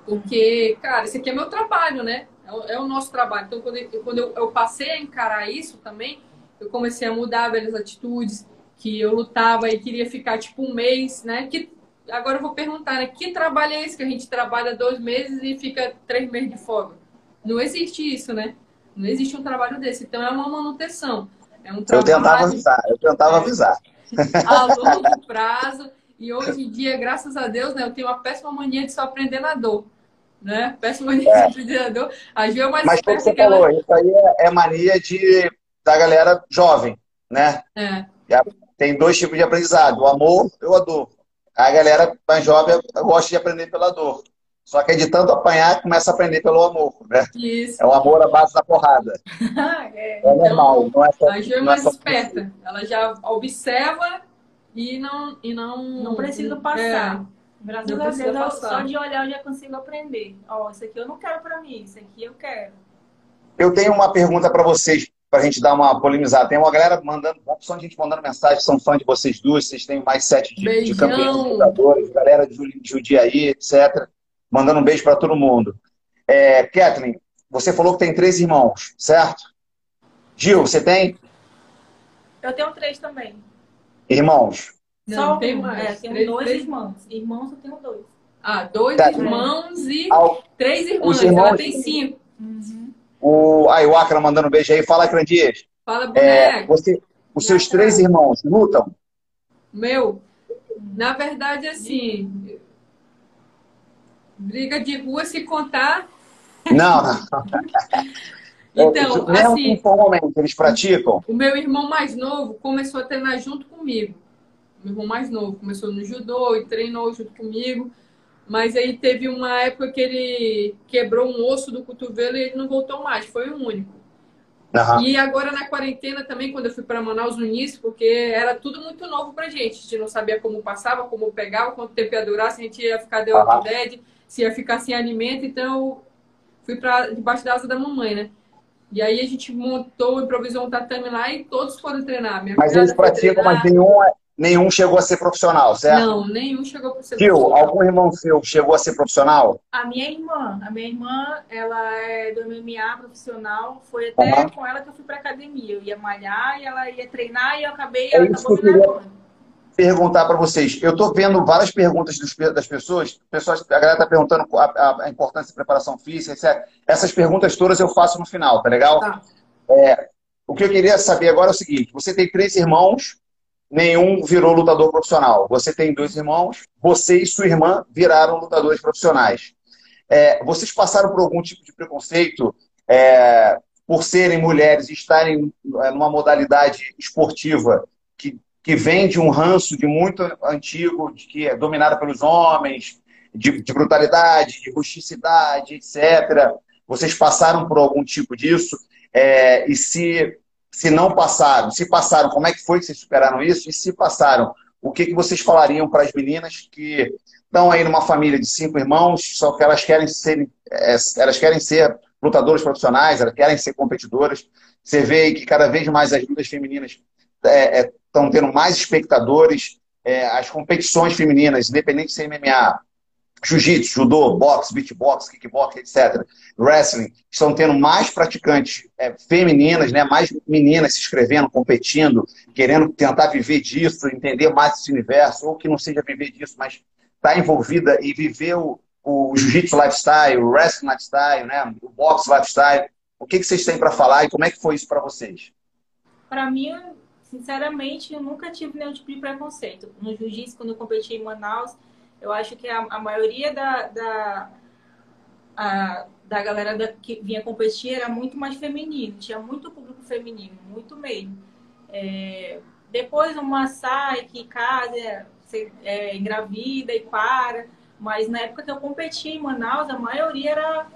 Porque, cara, esse aqui é meu trabalho, né? É o, é nosso trabalho. Então, quando, eu, quando eu, eu, passei a encarar isso também, eu comecei a mudar velhas atitudes, que eu lutava e queria ficar tipo um mês, né? Que, agora eu vou perguntar, né? Que trabalho é esse que a gente trabalha dois meses e fica três meses de folga? Não existe isso, né? Não existe um trabalho desse. Então, é uma manutenção. É um trabalho... Eu tentava avisar, eu tentava avisar. A longo prazo. E hoje em dia, graças a Deus, né, eu tenho uma péssima mania de só aprender na dor né? Péssima mania é. de treinador. A Ju é mais Mas como você falou, ela... isso aí é, é, mania de, da galera jovem, né? É. Tem dois tipos de aprendizado, o amor e o dor. A galera mais jovem gosta de aprender pela dor. Só que é de tanto apanhar começa a aprender pelo amor, né? Isso. É o amor à base da porrada. é, é normal. Então, não é só, a Ju é mais é esperta. Ela já observa e não... E não, não precisa passar. É. Deus, eu, só de olhar eu já consigo aprender. Ó, oh, isso aqui eu não quero para mim, isso aqui eu quero. Eu tenho uma pergunta para vocês, para a gente dar uma polemizada. Tem uma galera mandando, uma opção de gente mandando mensagem, são fã de vocês duas, vocês têm mais sete de, de campeões jogadores, galera de Judiaí, etc. Mandando um beijo para todo mundo. É, Kathleen, você falou que tem três irmãos, certo? Gil, você tem? Eu tenho três também. Irmãos? Não, Só tem mais. É, tenho três, dois três... irmãos. Irmãos eu tenho dois. Ah, dois tá. irmãos e Ao... três irmãs. Irmãos... Ela tem cinco. Uhum. O... Aí, o Acra mandando um beijo aí. Fala, Crandias. Fala, boneco. É, você... Os seus três irmãos lutam? Meu, na verdade, assim... Briga de rua se contar... Não, não. Então, Mesmo assim... Informalmente, eles praticam? O meu irmão mais novo começou a treinar junto comigo meu irmão mais novo, começou no judô e treinou junto comigo. Mas aí teve uma época que ele quebrou um osso do cotovelo e ele não voltou mais, foi o único. Uhum. E agora na quarentena também, quando eu fui para Manaus no início, porque era tudo muito novo pra gente. A gente não sabia como passava, como pegava, quanto tempo ia durar, se a gente ia ficar de uhum. dead, se ia ficar sem alimento. Então eu fui para debaixo da asa da mamãe, né? E aí a gente montou, improvisou um tatame lá e todos foram treinar. Minha mas eles praticam, mas nenhum, é nenhum chegou a ser profissional, certo? Não, nenhum chegou a ser Tio, profissional. algum irmão seu chegou a ser profissional? A minha irmã. A minha irmã, ela é do MMA profissional. Foi até uhum. com ela que eu fui pra academia. Eu ia malhar e ela ia treinar e eu acabei... É isso que eu queria perguntar para vocês. Eu estou vendo várias perguntas dos, das pessoas. pessoas. A galera está perguntando a, a, a, importância da preparação física, etc. Essas perguntas todas eu faço no final, tá legal? Tá. É, o que eu queria saber agora é o seguinte. Você tem três irmãos nenhum virou lutador profissional. Você tem dois irmãos, você e sua irmã viraram lutadores profissionais. É, vocês passaram por algum tipo de preconceito é, por serem mulheres e estarem é, numa modalidade esportiva que, que vem de um ranço de muito antigo, de que é dominada pelos homens, de, de brutalidade, de rusticidade, etc. Vocês passaram por algum tipo disso? É, e se se não passaram, se passaram, como é que foi que vocês superaram isso? E se passaram, o que, que vocês falariam para as meninas que estão aí numa família de cinco irmãos, só que elas querem ser, é, elas querem ser lutadoras profissionais, elas querem ser competidoras. Você vê que cada vez mais as lutas femininas estão é, é, tendo mais espectadores, é, as competições femininas, independente de ser MMA, jiu-jitsu, judô, boxe, beatbox, kickbox, etc., wrestling, estão tendo mais praticantes é, femininas, né, mais meninas se inscrevendo, competindo, querendo tentar viver disso, entender mais esse universo, ou que não seja viver disso, mas está envolvida e viver o, o jiu-jitsu lifestyle, o wrestling lifestyle, né, o boxe lifestyle. O que, que vocês têm para falar e como é que foi isso para vocês? Para mim, sinceramente, eu nunca tive nenhum tipo de preconceito. No jiu-jitsu, quando eu competi em Manaus, eu acho que a, a maioria da, da, a, da galera da, que vinha competir era muito mais feminino, tinha muito público feminino, muito mesmo. É, depois uma sai, que casa, se, é, engravida e para, mas na época que eu competi em Manaus, a maioria era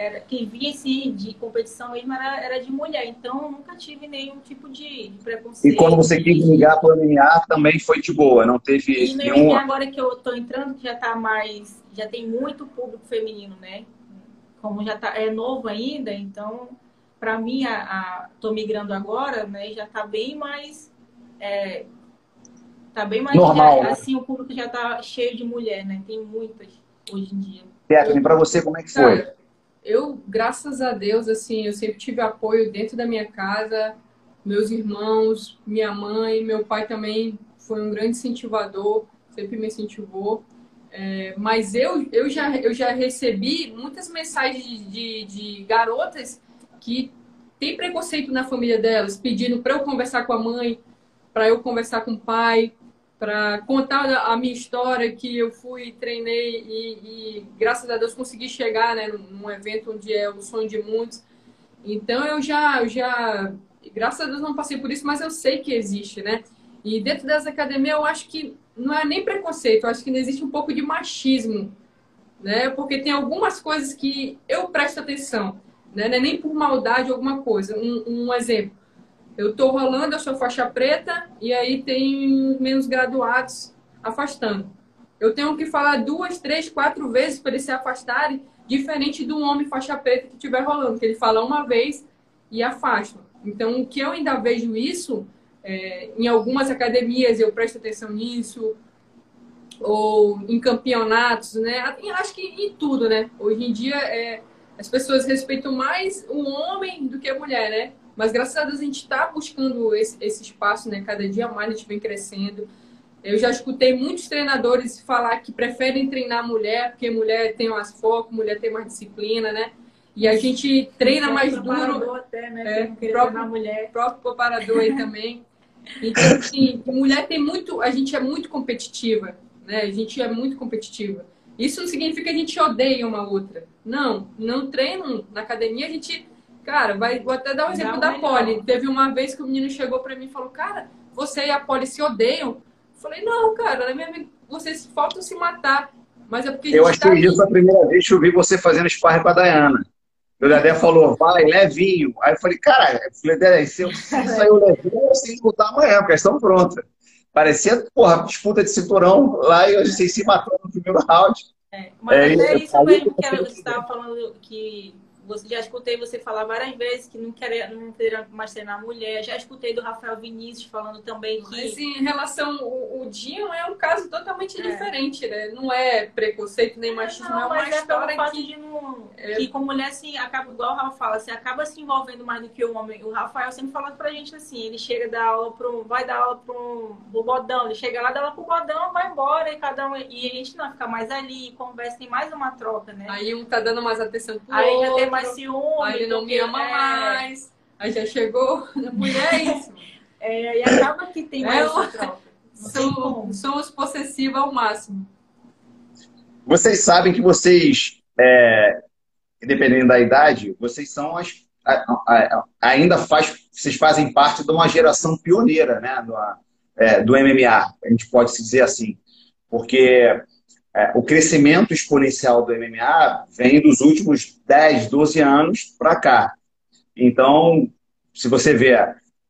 era, quem via assim, de competição mesmo era, era de mulher, então nunca tive nenhum tipo de, de preconceito. E quando você quis ligar para o MMA, também foi de boa, não teve e no nenhum... MMA agora que eu estou entrando, que já tá mais, já tem muito público feminino, né? Como já tá, é novo ainda, então para mim, a, a, tô migrando agora, né? Já tá bem mais é, tá bem mais Normal, já, né? assim, o público já tá cheio de mulher, né? Tem muitas hoje em dia. Catherine, para você, como é que foi? Cara, eu, graças a Deus, assim, eu sempre tive apoio dentro da minha casa, meus irmãos, minha mãe, meu pai também foi um grande incentivador, sempre me incentivou. É, mas eu, eu, já, eu já recebi muitas mensagens de, de, de garotas que têm preconceito na família delas, pedindo para eu conversar com a mãe, para eu conversar com o pai, para contar a minha história que eu fui, treinei e, e, graças a Deus consegui chegar né, num evento onde é o sonho de muitos. Então eu já, eu já, graças a Deus não passei por isso, mas eu sei que existe, né? E dentro dessa academia eu acho que não é nem preconceito, eu acho que existe um pouco de machismo, né? Porque tem algumas coisas que eu presto atenção, né? É nem por maldade alguma coisa. Um, um exemplo eu estou rolando, eu sou faixa preta, e aí tem menos graduados afastando. Eu tenho que falar duas, três, quatro vezes para eles se afastarem, diferente do homem faixa preta que estiver rolando, que ele fala uma vez e afasta. Então, o que eu ainda vejo isso, é, em algumas academias eu presto atenção nisso, ou em campeonatos, né? Acho que em tudo, né? Hoje em dia, é, as pessoas respeitam mais o homem do que a mulher, né? Mas graças a Deus a gente está buscando esse, esse espaço, né? Cada dia mais a gente vem crescendo. Eu já escutei muitos treinadores falar que preferem treinar mulher, porque mulher tem mais foco, mulher tem mais disciplina, né? E a gente treina mais duro. Até, né? É, próprio, mulher. próprio preparador aí também. Então, assim, mulher tem muito. A gente é muito competitiva, né? A gente é muito competitiva. Isso não significa que a gente odeia uma outra. Não, não treino na academia, a gente Cara, vai, vou até dar um exemplo da Polly. Teve uma vez que o menino chegou para mim e falou: Cara, você e a Polly se odeiam? Eu falei: Não, cara, minha amiga, vocês faltam se matar. Mas é porque Eu achei tá isso a primeira vez que eu vi você fazendo sparring com a Dayana. O Dedé falou, vai, levinho. Aí eu falei, cara, Dedé, se eu sair levinho, eu sei lutar amanhã, porque eles estão prontas. Parecia, porra, disputa de cinturão lá e vocês se matando no primeiro round. É, mas é, é isso mesmo que você estava falando que você, já escutei você falar várias vezes que não queria, não queria mais treinar mulher. Já escutei do Rafael Vinícius falando também que. Mas em relação. O, o Dinho é um caso totalmente é. diferente, né? Não é preconceito nem machismo, não, é uma mas história é que. Não, é... que com mulher, assim, acaba, igual o Rafa fala, você acaba se envolvendo mais do que o homem. O Rafael sempre fala pra gente assim: ele chega dar aula pro. Vai dar aula pro, pro bodão, ele chega lá, dá aula pro bodão, vai embora, e cada um. E a gente não fica mais ali, conversa, tem mais uma troca, né? Aí um tá dando mais atenção pro Aí outro. já tem mais ciúme. Aí ele não me ama é... mais. Aí já chegou na mulher, é isso. É, e acaba que tem mais é, troca. São, somos possessivos ao máximo. Vocês sabem que vocês, é, dependendo da idade, vocês são as, a, a, ainda faz, vocês fazem parte de uma geração pioneira, né, do, é, do MMA. A gente pode se dizer assim, porque é, o crescimento exponencial do MMA vem dos últimos 10, 12 anos para cá. Então, se você vê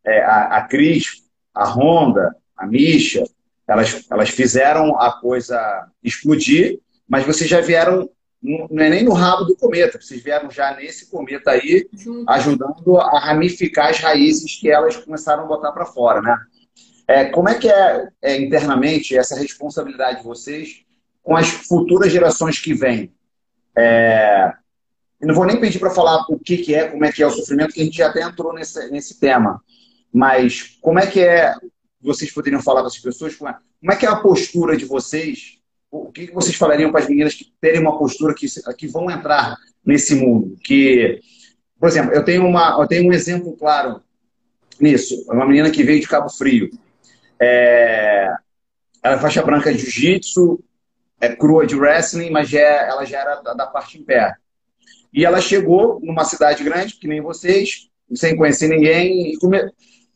é, a, a Cris, a Honda, a Misha, elas, elas fizeram a coisa explodir, mas vocês já vieram, não é nem no rabo do cometa, vocês vieram já nesse cometa aí, ajudando a ramificar as raízes que elas começaram a botar para fora, né? É, como é que é, é internamente essa responsabilidade de vocês com as futuras gerações que vêm. É... Não vou nem pedir para falar o que, que é, como é que é o sofrimento, que a gente já até entrou nesse, nesse tema. Mas como é que é, vocês poderiam falar para as pessoas, como é, como é que é a postura de vocês? O que, que vocês falariam para as meninas que terem uma postura que, que vão entrar nesse mundo? Que, por exemplo, eu tenho, uma, eu tenho um exemplo claro nisso. É uma menina que veio de Cabo Frio. É, ela é faixa branca de jiu-jitsu, é crua de wrestling, mas já, é, ela já era da, da parte em pé. E ela chegou numa cidade grande, que nem vocês, sem conhecer ninguém. Como é,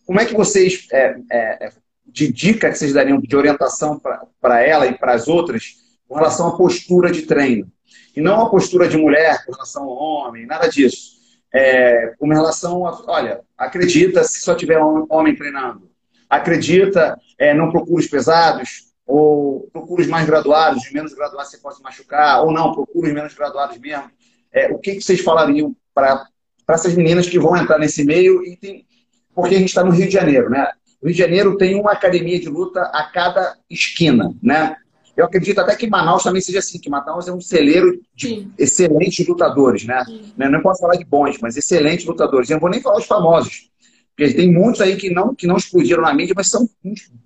como é que vocês, é, é, é, de dica que vocês dariam de orientação para ela e para as outras, com relação à postura de treino? E não a postura de mulher com relação ao homem, nada disso. É, com relação a, olha, acredita se só tiver homem treinando. Acredita, é, não procura os pesados, ou procura os mais graduados, os menos graduados você pode se machucar, ou não, procura os menos graduados mesmo. É, o que, que vocês falariam para essas meninas que vão entrar nesse meio? E tem, porque a gente está no Rio de Janeiro, né? O Rio de Janeiro tem uma academia de luta a cada esquina, né? Eu acredito até que Manaus também seja assim, que Manaus é um celeiro de Sim. excelentes lutadores, né? Sim. Não posso falar de bons, mas excelentes lutadores. Eu não vou nem falar os famosos, porque tem muitos aí que não, que não explodiram na mídia, mas são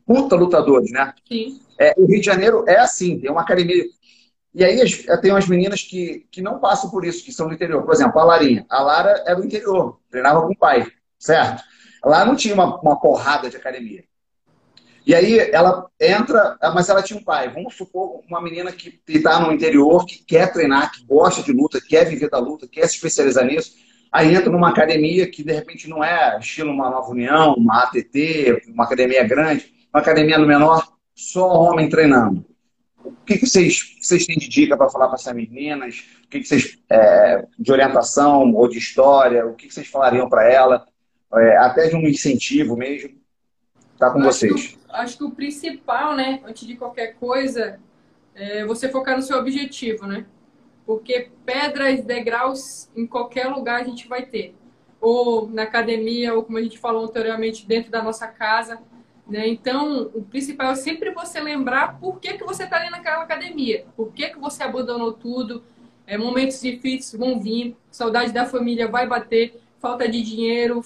puta lutadores, né? Sim. É, o Rio de Janeiro é assim, tem uma academia e aí tem umas meninas que, que não passam por isso, que são do interior. Por exemplo, a Larinha. A Lara é do interior, treinava com o pai, certo? Lá não tinha uma, uma porrada de academia. E aí ela entra, mas ela tinha um pai. Vamos supor uma menina que está no interior, que quer treinar, que gosta de luta, quer viver da luta, quer se especializar nisso. Aí entra numa academia que de repente não é estilo uma Nova União, uma ATT, uma academia grande, uma academia no menor, só homem treinando. O que, que vocês, vocês têm de dica para falar para essas meninas? O que, que vocês, é, de orientação ou de história? O que, que vocês falariam para ela? É, até de um incentivo mesmo? Está com acho vocês. Que, acho que o principal, né, antes de qualquer coisa, é você focar no seu objetivo, né? Porque pedras, degraus, em qualquer lugar a gente vai ter. Ou na academia, ou como a gente falou anteriormente, dentro da nossa casa né? Então, o principal é sempre você lembrar por que, que você está ali naquela academia, por que, que você abandonou tudo. É, momentos difíceis vão vir, saudade da família vai bater, falta de dinheiro,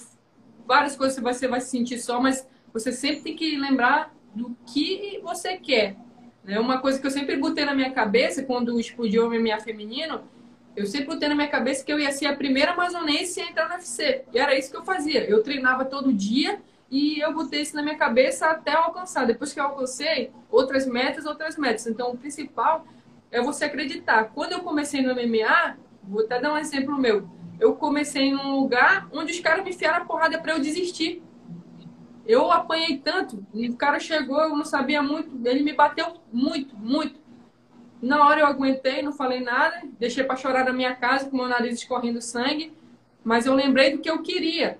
várias coisas você vai se sentir só, mas você sempre tem que lembrar do que você quer. Né? Uma coisa que eu sempre botei na minha cabeça quando explodiu o MMA feminino, eu sempre botei na minha cabeça que eu ia ser a primeira amazonense a entrar no UFC. E era isso que eu fazia. Eu treinava todo dia e eu botei isso na minha cabeça até alcançar. Depois que eu alcancei, outras metas, outras metas. Então, o principal é você acreditar. Quando eu comecei no MMA, vou até dar um exemplo meu. Eu comecei num lugar onde os caras me enfiaram a porrada para eu desistir. Eu apanhei tanto, o cara chegou, eu não sabia muito, ele me bateu muito, muito. Na hora eu aguentei, não falei nada, deixei para chorar na minha casa com meu nariz escorrendo sangue, mas eu lembrei do que eu queria.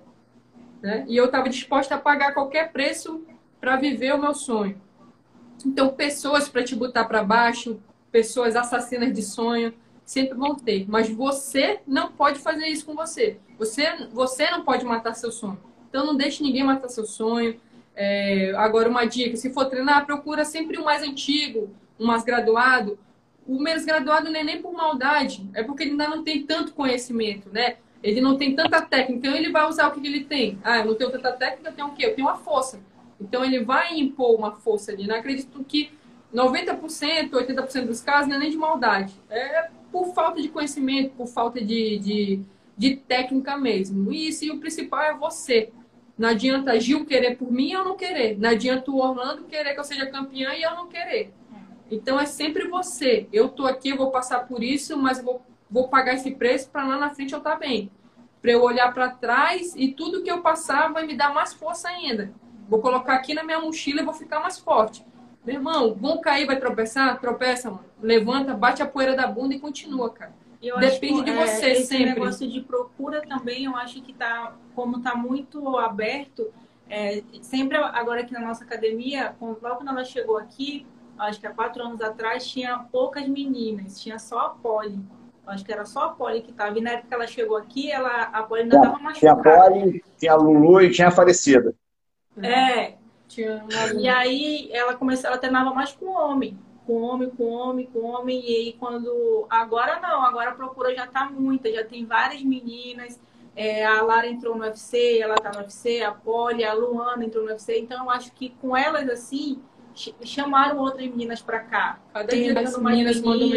Né? E eu estava disposta a pagar qualquer preço para viver o meu sonho. Então, pessoas para te botar para baixo, pessoas assassinas de sonho, sempre vão ter. Mas você não pode fazer isso com você. Você, você não pode matar seu sonho. Então, não deixe ninguém matar seu sonho. É, agora, uma dica: se for treinar, procura sempre o mais antigo, o mais graduado. O menos graduado não é nem por maldade, é porque ele ainda não tem tanto conhecimento, né? Ele não tem tanta técnica, então ele vai usar o que ele tem. Ah, eu não tenho tanta técnica, eu tenho o quê? Eu tenho uma força. Então ele vai impor uma força ali. Não acredito que 90%, 80% dos casos não é nem de maldade. É por falta de conhecimento, por falta de, de, de técnica mesmo. E isso, e o principal é você. Não adianta Gil querer por mim e eu não querer. Não adianta o Orlando querer que eu seja campeã e eu não querer. Então é sempre você. Eu tô aqui, eu vou passar por isso, mas eu vou vou pagar esse preço para lá na frente eu estar tá bem. Para eu olhar para trás e tudo que eu passar vai me dar mais força ainda. Vou colocar aqui na minha mochila e vou ficar mais forte. Meu irmão, vão cair, vai tropeçar? Tropeça, mano. Levanta, bate a poeira da bunda e continua, cara. Eu Depende acho, de é, você é, esse sempre. Esse negócio de procura também, eu acho que tá, como tá muito aberto, é, sempre agora aqui na nossa academia, logo quando ela chegou aqui, acho que há quatro anos atrás, tinha poucas meninas, tinha só a Poli. Acho que era só a Polly que estava. E na época que ela chegou aqui, ela, a Polly ainda estava machucada. Tinha a Polly, tinha a Lulu e tinha a falecida. É. Tinha E aí ela começou, ela treinava mais com homem. com homem, com homem, com homem. E aí quando. Agora não, agora a procura já tá muita, já tem várias meninas. É, a Lara entrou no UFC, ela tá no UFC, a Polly, a Luana entrou no UFC. Então eu acho que com elas assim, chamaram outras meninas para cá. Cada dia as meninas mandam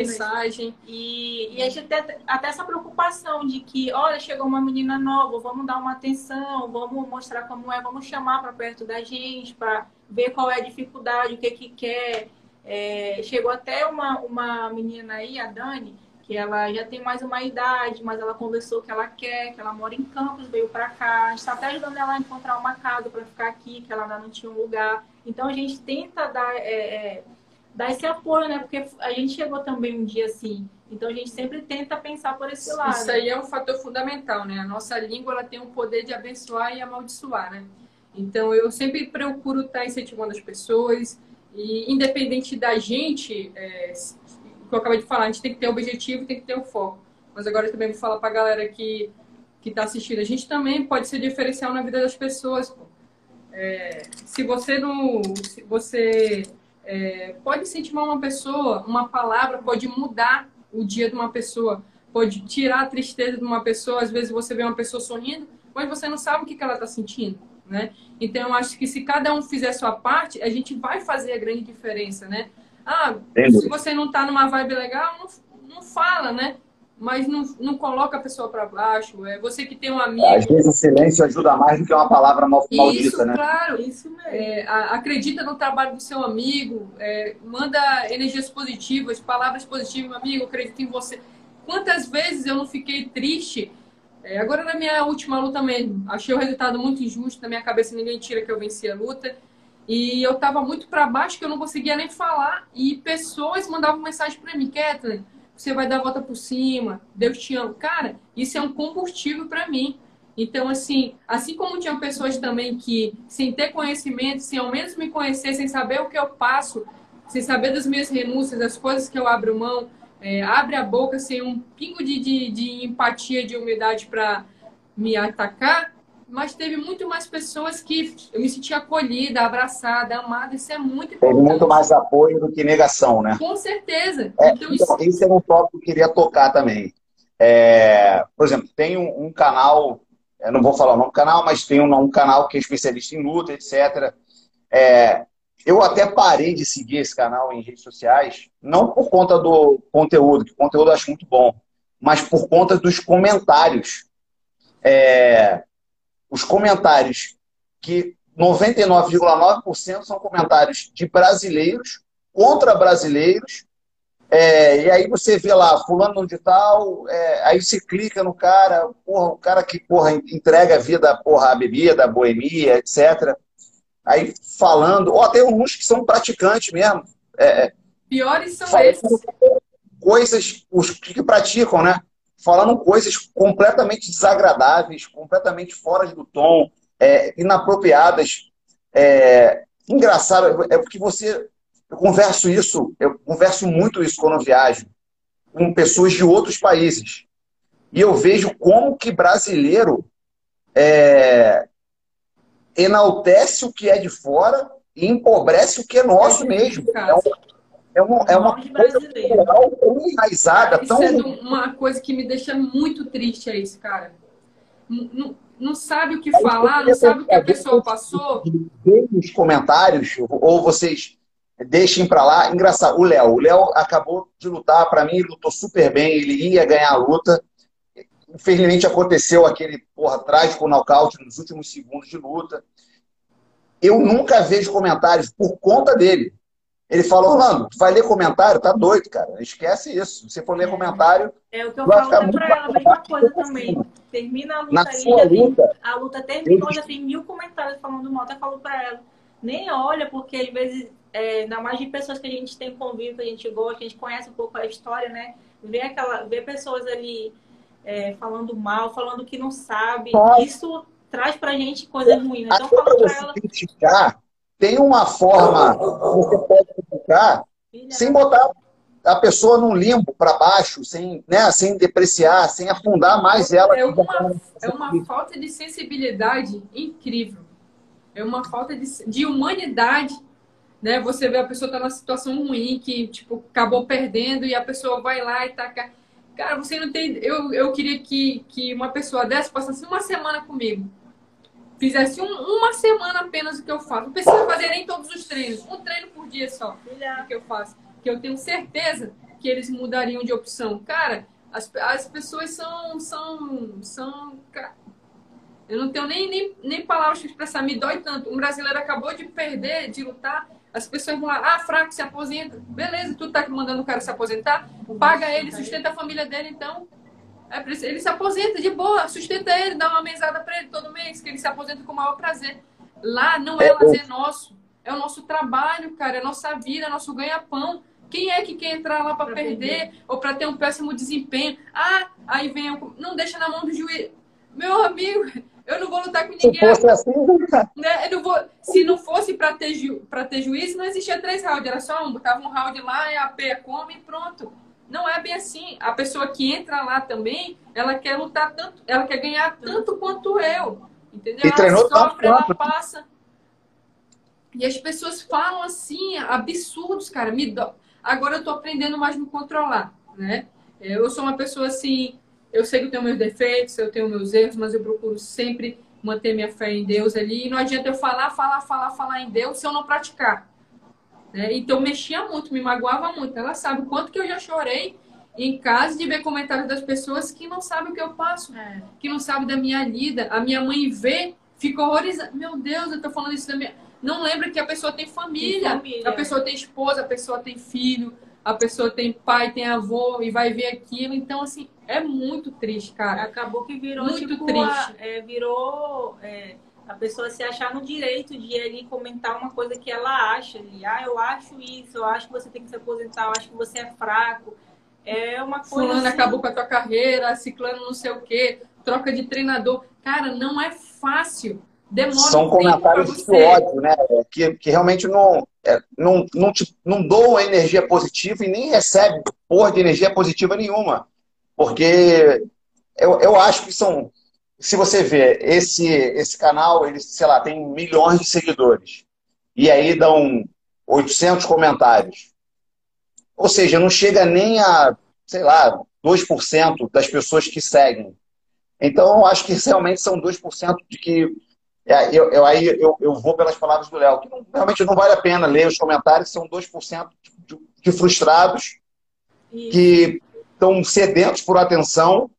mensagem. E, e a gente tem até essa preocupação de que, olha, chegou uma menina nova, vamos dar uma atenção, vamos mostrar como é, vamos chamar para perto da gente, para ver qual é a dificuldade, o que que quer. É, chegou até uma, uma menina aí, a Dani, que ela já tem mais uma idade, mas ela conversou que ela quer, que ela mora em Campos, veio para cá. A gente está até ajudando ela a encontrar uma casa para ficar aqui, que ela ainda não tinha um lugar. Então a gente tenta dar. É, é, dar esse apoio, né? Porque a gente chegou também um dia assim. Então a gente sempre tenta pensar por esse lado. Isso aí é um fator fundamental, né? A nossa língua ela tem o poder de abençoar e amaldiçoar, né? Então eu sempre procuro estar incentivando as pessoas e independente da gente, é, que eu acabei de falar, a gente tem que ter objetivo, tem que ter o foco. Mas agora eu também vou falar para a galera que que está assistindo, a gente também pode ser diferencial na vida das pessoas. É, se você não, se você é, pode incentivar uma pessoa, uma palavra pode mudar o dia de uma pessoa, pode tirar a tristeza de uma pessoa. Às vezes você vê uma pessoa sorrindo, mas você não sabe o que, ela está sentindo, né? Então eu acho que se cada um fizer a sua parte, a gente vai fazer a grande diferença, né? Ah, se você não está numa vibe legal, não, não fala, né? Mas não, não coloca a pessoa para baixo. É você que tem um amigo. Às vezes o silêncio ajuda mais do que uma palavra mal, maldita, isso, né? Claro, isso mesmo. É, acredita no trabalho do seu amigo, é, manda energias positivas, palavras positivas, meu amigo, acredito em você. Quantas vezes eu não fiquei triste? É, agora na minha última luta mesmo, achei o resultado muito injusto, na minha cabeça ninguém tira que eu venci a luta. E eu tava muito para baixo que eu não conseguia nem falar. E pessoas mandavam mensagem para mim, Kathleen, você vai dar a volta por cima, Deus te ama. Cara, isso é um combustível para mim. Então, assim, assim como tinha pessoas também que, sem ter conhecimento, sem ao menos me conhecer, sem saber o que eu passo, sem saber das minhas renúncias, das coisas que eu abro mão, é, abre a boca sem um pingo de, de, de empatia, de humildade para me atacar, mas teve muito mais pessoas que eu me senti acolhida, abraçada, amada. Isso é muito importante. Teve muito mais apoio do que negação, né? Com certeza. É, então, isso... Então, esse é um tópico que eu queria tocar também. É, por exemplo, tem um, um, canal, eu não vou falar o nome do canal, mas tem um, um canal que é especialista em luta, etc. É, eu até parei de seguir esse canal em redes sociais, não por conta do conteúdo, que o conteúdo eu acho muito bom, mas por conta dos comentários. É, os comentários que 99,9% são comentários de brasileiros contra brasileiros. É, e aí você vê lá, fulano de tal, é, aí você clica no cara, porra, o cara que porra, entrega a vida porra, a bebida, a boemia, etc. Aí falando, ou até uns que são praticantes mesmo. É, Piores são esses. Coisas, os que praticam, né? Falando coisas completamente desagradáveis, completamente fora do tom, é, inapropriadas. É, engraçado, é porque você. Eu converso isso, eu converso muito isso quando eu viajo com pessoas de outros países. E eu vejo como que brasileiro é, enaltece o que é de fora e empobrece o que é nosso mesmo. É um, é uma, é uma coisa cultural tão enraizada. Tão... é uma coisa que me deixa muito triste, é isso, cara. Não, não sabe o que falar, não sabe o que a pessoa passou. Nos comentários, ou vocês deixem para lá. Engraçado, o Léo. O Léo acabou de lutar, para mim, lutou super bem, ele ia ganhar a luta. Infelizmente aconteceu aquele porra trágico nocaute nos últimos segundos de luta. Eu nunca vejo comentários por conta dele. Ele falou, Orlando, tu vai ler comentário? Tá doido, cara. Esquece isso. Se você for ler é. comentário. É o que eu falo até pra ela, a mesma coisa também. Termina a luta Na aí, sua luta, tem, a luta terminou, já tem mil comentários falando mal. Até falo pra ela. Nem olha, porque às vezes, é, ainda mais de pessoas que a gente tem convívio, que a gente gosta, que a gente conhece um pouco a história, né? Ver aquela, ver pessoas ali é, falando mal, falando que não sabe. Isso traz pra gente coisa ruim, né? Então, falo pra ela. Criticar tem uma forma que você pode sem botar a pessoa num limbo para baixo, sem, né, sem depreciar, sem afundar mais ela. É uma, é uma falta de sensibilidade incrível. É uma falta de, de humanidade né? Você vê a pessoa tá numa situação ruim, que, tipo, acabou perdendo e a pessoa vai lá e tá... Cara, você não tem... Eu, eu queria que, que uma pessoa dessa passasse uma semana comigo. Fizesse um, uma semana apenas o que eu faço. Não precisa fazer nem todos os treinos. Um treino por dia só. O que eu faço. Que eu tenho certeza que eles mudariam de opção. Cara, as, as pessoas são... são, são eu não tenho nem, nem, nem palavras para expressar. Me dói tanto. Um brasileiro acabou de perder, de lutar as pessoas vão lá, ah, fraco, se aposenta. Beleza, tu tá mandando o cara se aposentar? Paga ele, sustenta a família dele, então. É, ele se aposenta de boa, sustenta ele, dá uma mesada para ele todo mês, que ele se aposenta com o maior prazer. Lá não é, é lazer nosso, é o nosso trabalho, cara, é a nossa vida, é nosso ganha-pão. Quem é que quer entrar lá para perder, perder, ou para ter um péssimo desempenho? Ah, aí vem, não deixa na mão do juiz. Meu amigo, eu não vou lutar com ninguém. Se fosse assim, né? eu não vou, se não fosse para ter, ju, ter juiz, não existia três rounds, era só um. Botava um round lá, e a P come e pronto. Não é bem assim. A pessoa que entra lá também, ela quer lutar tanto, ela quer ganhar tanto quanto eu. Entendeu? E ela treinou sofre, ela passa. E as pessoas falam assim, absurdos, cara. Me do... Agora eu tô aprendendo mais me controlar, né? Eu sou uma pessoa assim, eu sei que eu tenho meus defeitos, eu tenho meus erros, mas eu procuro sempre manter minha fé em Deus ali. E não adianta eu falar, falar, falar, falar em Deus se eu não praticar. Né? Então mexia muito, me magoava muito. Ela sabe o quanto que eu já chorei em casa de ver comentários das pessoas que não sabem o que eu passo, é. que não sabem da minha lida. A minha mãe vê, fica horrorizada. Meu Deus, eu tô falando isso da minha. Não lembra que a pessoa tem família, tem família. a pessoa tem esposa, a pessoa tem filho, a pessoa tem pai, tem avô e vai ver aquilo. Então, assim, é muito triste, cara. Acabou que virou muito tipo, triste. A, é, virou é, a pessoa se achar no direito de ir ali comentar uma coisa que ela acha ali. Ah, eu acho isso, eu acho que você tem que se aposentar, eu acho que você é fraco. É uma coisa. Fulano assim... acabou com a tua carreira, ciclano não sei o quê, troca de treinador. Cara, não é fácil. Demora São um comentários de ódio, né? Que, que realmente não, é, não, não, te, não doam energia positiva e nem recebe porra de energia positiva nenhuma. Porque eu, eu acho que são. Se você vê, esse, esse canal, ele, sei lá, tem milhões de seguidores. E aí dão 800 comentários. Ou seja, não chega nem a, sei lá, 2% das pessoas que seguem. Então, eu acho que realmente são 2% de que. É, eu, eu, aí eu, eu vou pelas palavras do Léo, que não, realmente não vale a pena ler os comentários, são 2% de, de frustrados Isso. que estão sedentos por atenção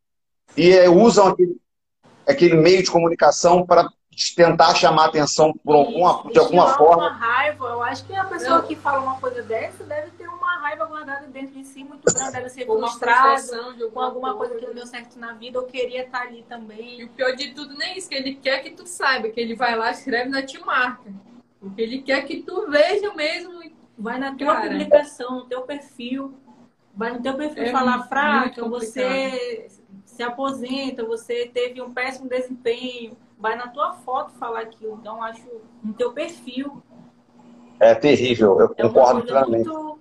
e eh, usam aquele, aquele meio de comunicação para tentar chamar atenção por alguma, de alguma forma. Uma raiva, eu acho que a pessoa que fala uma coisa dessa deve ter uma raiva guardada dentro de si muito grande, deve ser frustrada com alguma coisa que não deu certo na vida, ou queria estar ali também. E o pior de tudo nem é isso, que ele quer que tu saiba, que ele vai lá, escreve na te marca. Porque ele quer que tu veja mesmo. Vai na tua Cara, publicação, no teu perfil, Vai no teu perfil é falar fraca, você se aposenta, você teve um péssimo desempenho. Vai na tua foto falar aquilo. Então, acho no teu perfil. É terrível, eu é concordo plenamente. Muito...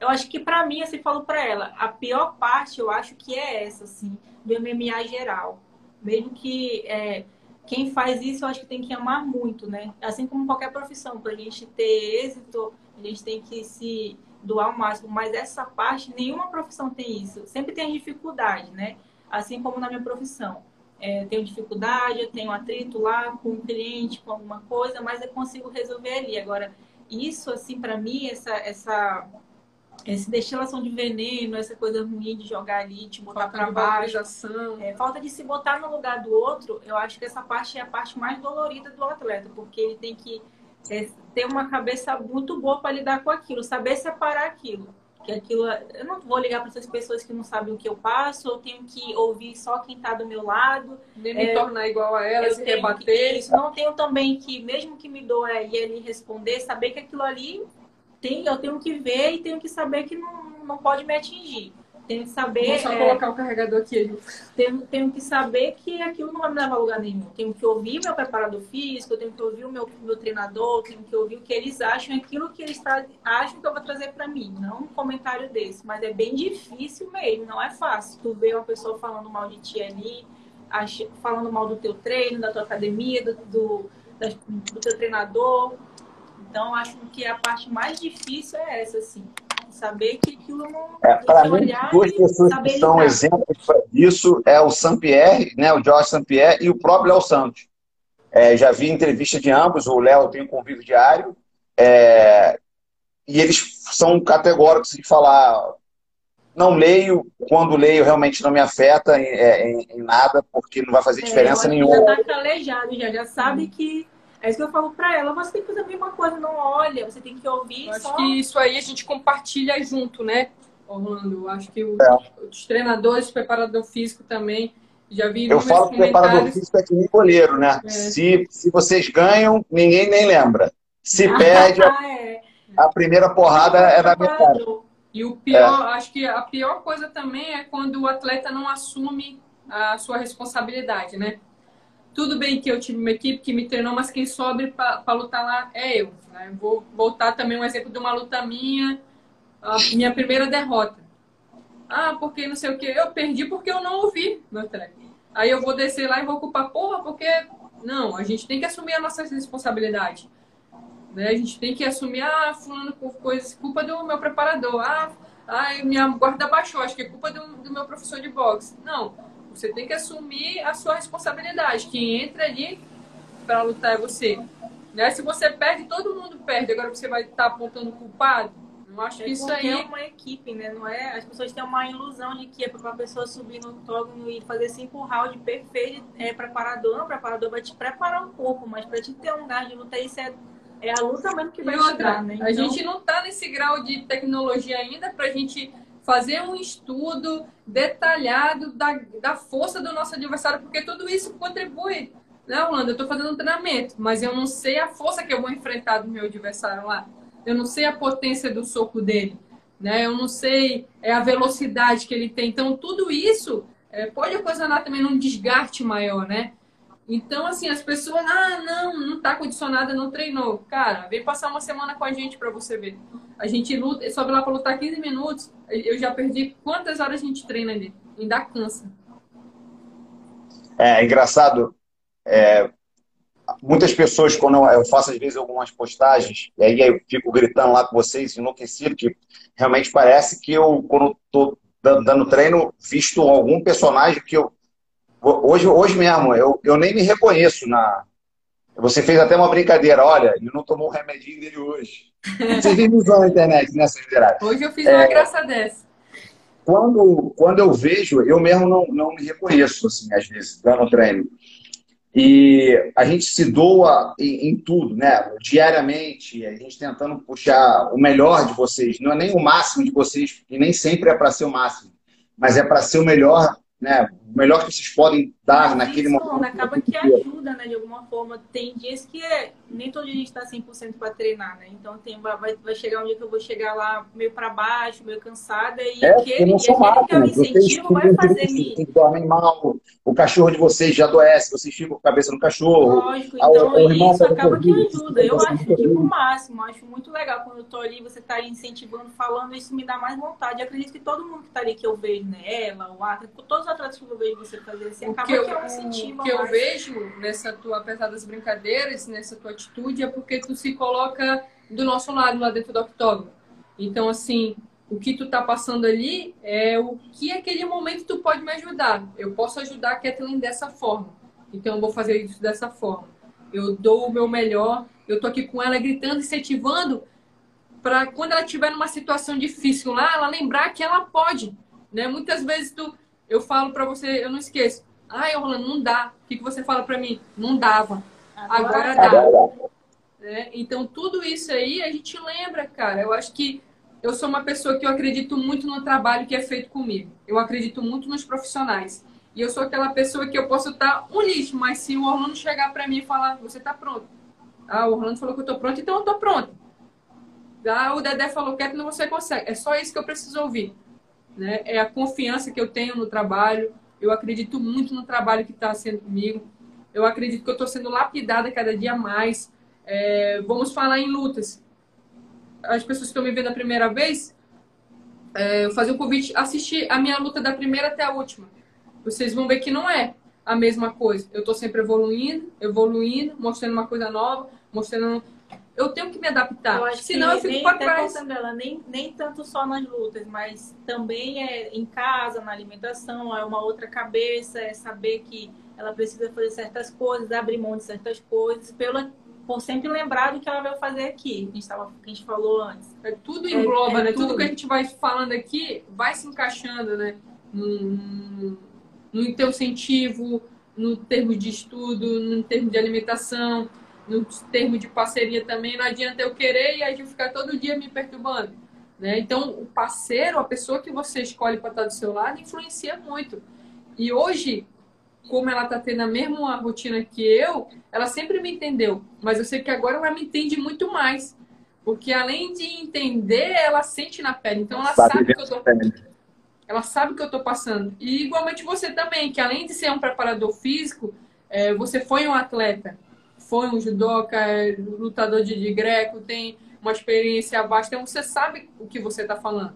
Eu acho que para mim, assim, falo para ela, a pior parte eu acho que é essa, assim, do MMA geral. Mesmo que é, quem faz isso, eu acho que tem que amar muito, né? Assim como qualquer profissão, para a gente ter êxito, a gente tem que se doar o máximo, mas essa parte, nenhuma profissão tem isso. Sempre tem dificuldade, né? Assim como na minha profissão. É, tenho dificuldade, eu tenho atrito lá com um cliente, com alguma coisa, mas eu consigo resolver ali. Agora, isso, assim, para mim, essa, essa, essa destilação de veneno, essa coisa ruim de jogar ali, te botar para baixo, é, falta de se botar no lugar do outro, eu acho que essa parte é a parte mais dolorida do atleta, porque ele tem que é ter uma cabeça muito boa para lidar com aquilo, saber separar aquilo. Que aquilo, eu não vou ligar para essas pessoas que não sabem o que eu passo, eu tenho que ouvir só quem está do meu lado. Nem me é, tornar igual a elas, se rebater. isso, não tenho também que, mesmo que me doa e ele responder, saber que aquilo ali tem, eu tenho que ver e tenho que saber que não, não pode me atingir. Tenho que saber. Vou só é, colocar o carregador aqui. Tenho, tenho que saber que aquilo não vai me levar a lugar nenhum. Tenho que ouvir meu preparador físico, tenho que ouvir o meu, meu treinador, tenho que ouvir o que eles acham, aquilo que eles acham que eu vou trazer para mim. Não um comentário desse. Mas é bem difícil mesmo, não é fácil. Tu vê uma pessoa falando mal de ti ali, falando mal do teu treino, da tua academia, do, do, do teu treinador Então, acho que a parte mais difícil é essa, assim. Saber que aquilo não. É, para mim, duas pessoas que são lidar. exemplos disso é o Sampierre, né, o Jorge Sampierre e o próprio Léo Santos. É, já vi entrevista de ambos, o Léo tem um convívio diário, é, e eles são categóricos de falar não leio, quando leio realmente não me afeta em, é, em, em nada, porque não vai fazer é, diferença é, nenhuma. Já está calejado, já, já sabe que. É isso que eu falo para ela, você tem que fazer a mesma coisa, não olha, você tem que ouvir. Eu acho só... que isso aí a gente compartilha junto, né, Orlando? Eu acho que o, é. os treinadores, o preparador físico também. Já vi Eu falo que o preparador físico é que nem goleiro, né? É. Se, se vocês ganham, ninguém nem lembra. Se perde, é. a primeira porrada é da metade. E o pior, é. acho que a pior coisa também é quando o atleta não assume a sua responsabilidade, né? Tudo bem que eu tive uma equipe que me treinou, mas quem sobe para lutar lá é eu. Né? Vou voltar também um exemplo de uma luta minha, minha primeira derrota. Ah, porque não sei o que. Eu perdi porque eu não ouvi meu treino. Aí eu vou descer lá e vou culpar, porra, porque. Não, a gente tem que assumir a nossa responsabilidade. Né? A gente tem que assumir, ah, fulano com coisas, culpa do meu preparador. Ah, ai, minha guarda baixou, acho que é culpa do, do meu professor de boxe. Não, você tem que assumir a sua responsabilidade. Quem entra ali para lutar é você. Né? Se você perde, todo mundo perde. Agora você vai estar tá apontando culpado. Eu acho é que isso aí é uma equipe, né? Não é? As pessoas têm uma ilusão de que é para uma pessoa subir no octógono e fazer cinco rounds perfeito é preparador. Não, preparador vai te preparar um pouco, mas para te ter um gás de luta, isso é é a luta mesmo que vai outra, né? Então... A gente não está nesse grau de tecnologia ainda para a gente fazer um estudo detalhado da, da força do nosso adversário, porque tudo isso contribui. Né, Holanda? Eu estou fazendo um treinamento, mas eu não sei a força que eu vou enfrentar do meu adversário lá. Eu não sei a potência do soco dele. Né? Eu não sei é, a velocidade que ele tem. Então, tudo isso é, pode ocasionar também um desgaste maior, né? Então, assim, as pessoas, ah, não, não tá condicionada, não treinou. Cara, vem passar uma semana com a gente para você ver. A gente luta, sobe lá para lutar 15 minutos, eu já perdi quantas horas a gente treina ali. Ainda cansa. É, é engraçado, é, muitas pessoas, quando eu faço às vezes algumas postagens, e aí eu fico gritando lá com vocês, enlouquecido, que realmente parece que eu, quando estou dando treino, visto algum personagem que eu Hoje, hoje mesmo, eu, eu nem me reconheço na. Você fez até uma brincadeira, olha, ele não tomou o remedinho dele hoje. Você vive usando na internet, né, Senhora? Hoje eu fiz uma é, graça dessa. Quando, quando eu vejo, eu mesmo não, não me reconheço, assim, às vezes, dando treino. E a gente se doa em, em, tudo, né? Diariamente, a gente tentando puxar o melhor de vocês. Não é nem o máximo de vocês, e nem sempre é para ser o máximo, mas é para ser o melhor né, o melhor que vocês podem dar Mas naquele isso, momento. Acaba que ajuda, né, de alguma forma. Tem dias que é, nem todo dia a gente está 100% para treinar, né? Então tem, vai, vai chegar um dia que eu vou chegar lá meio para baixo, meio cansada, e é, aquele, não são máquinas, vai fazer me. Dormem mal, o cachorro de vocês já adoece, vocês ficam com a cabeça no cachorro. Lógico, então a, isso tá acaba que ajuda. Eu acho que o máximo, acho muito legal quando eu tô ali, você tá incentivando, falando, isso me dá mais vontade. Eu acredito que todo mundo que tá ali que eu vejo, né? Ela, o Ata, todos os atletas que eu vejo você fazer assim, acaba que, eu, que que eu vejo nessa tua, apesar das brincadeiras, nessa tua atitude, é porque tu se coloca do nosso lado lá dentro do octógono. Então, assim, o que tu tá passando ali é o que aquele momento tu pode me ajudar. Eu posso ajudar a Kathleen dessa forma. Então, eu vou fazer isso dessa forma. Eu dou o meu melhor. Eu tô aqui com ela gritando, incentivando para quando ela estiver numa situação difícil lá, ela lembrar que ela pode, né? Muitas vezes tu eu falo para você, eu não esqueço. Ai, Orlando, não dá. O que, que você fala para mim? Não dava. Agora, Agora dá. É, então, tudo isso aí a gente lembra, cara. Eu acho que eu sou uma pessoa que eu acredito muito no trabalho que é feito comigo. Eu acredito muito nos profissionais. E eu sou aquela pessoa que eu posso estar um lixo, mas se o Orlando chegar para mim e falar, você está pronto. Ah, o Orlando falou que eu estou pronto, então eu estou pronto. Ah, o Dedé falou que não você consegue. É só isso que eu preciso ouvir né? É a confiança que eu tenho no trabalho. Eu acredito muito no trabalho que está sendo comigo. Eu acredito que eu estou sendo lapidada cada dia mais. É, vamos falar em lutas. As pessoas que estão me vendo a primeira vez, é, eu fazer um convite, assistir a minha luta da primeira até a última. Vocês vão ver que não é a mesma coisa. Eu estou sempre evoluindo, evoluindo, mostrando uma coisa nova, mostrando eu tenho que me adaptar. Eu Senão eu fico nem, para trás. Dela, nem, nem tanto só nas lutas, mas também é em casa, na alimentação, é uma outra cabeça, é saber que ela precisa fazer certas coisas, abrir mão de certas coisas, pela, por sempre lembrar do que ela vai fazer aqui, que a gente, tava, que a gente falou antes. É, tudo engloba, é, é né? Tudo. tudo que a gente vai falando aqui vai se encaixando, né? No, no teu incentivo, no termo de estudo, no termo de alimentação, no termo de parceria também. Não adianta eu querer e a gente ficar todo dia me perturbando. Né? Então, o parceiro, a pessoa que você escolhe para estar do seu lado, influencia muito. E hoje, como ela está tendo a mesma rotina que eu, ela sempre me entendeu. Mas eu sei que agora ela me entende muito mais. Porque além de entender, ela sente na pele. Então ela sabe, sabe que eu tô. Ela sabe que eu estou passando. E igualmente você também, que além de ser um preparador físico, é, você foi um atleta. Foi um judoca, é, lutador de, de greco, tem uma experiência vasta. Então você sabe o que você está falando.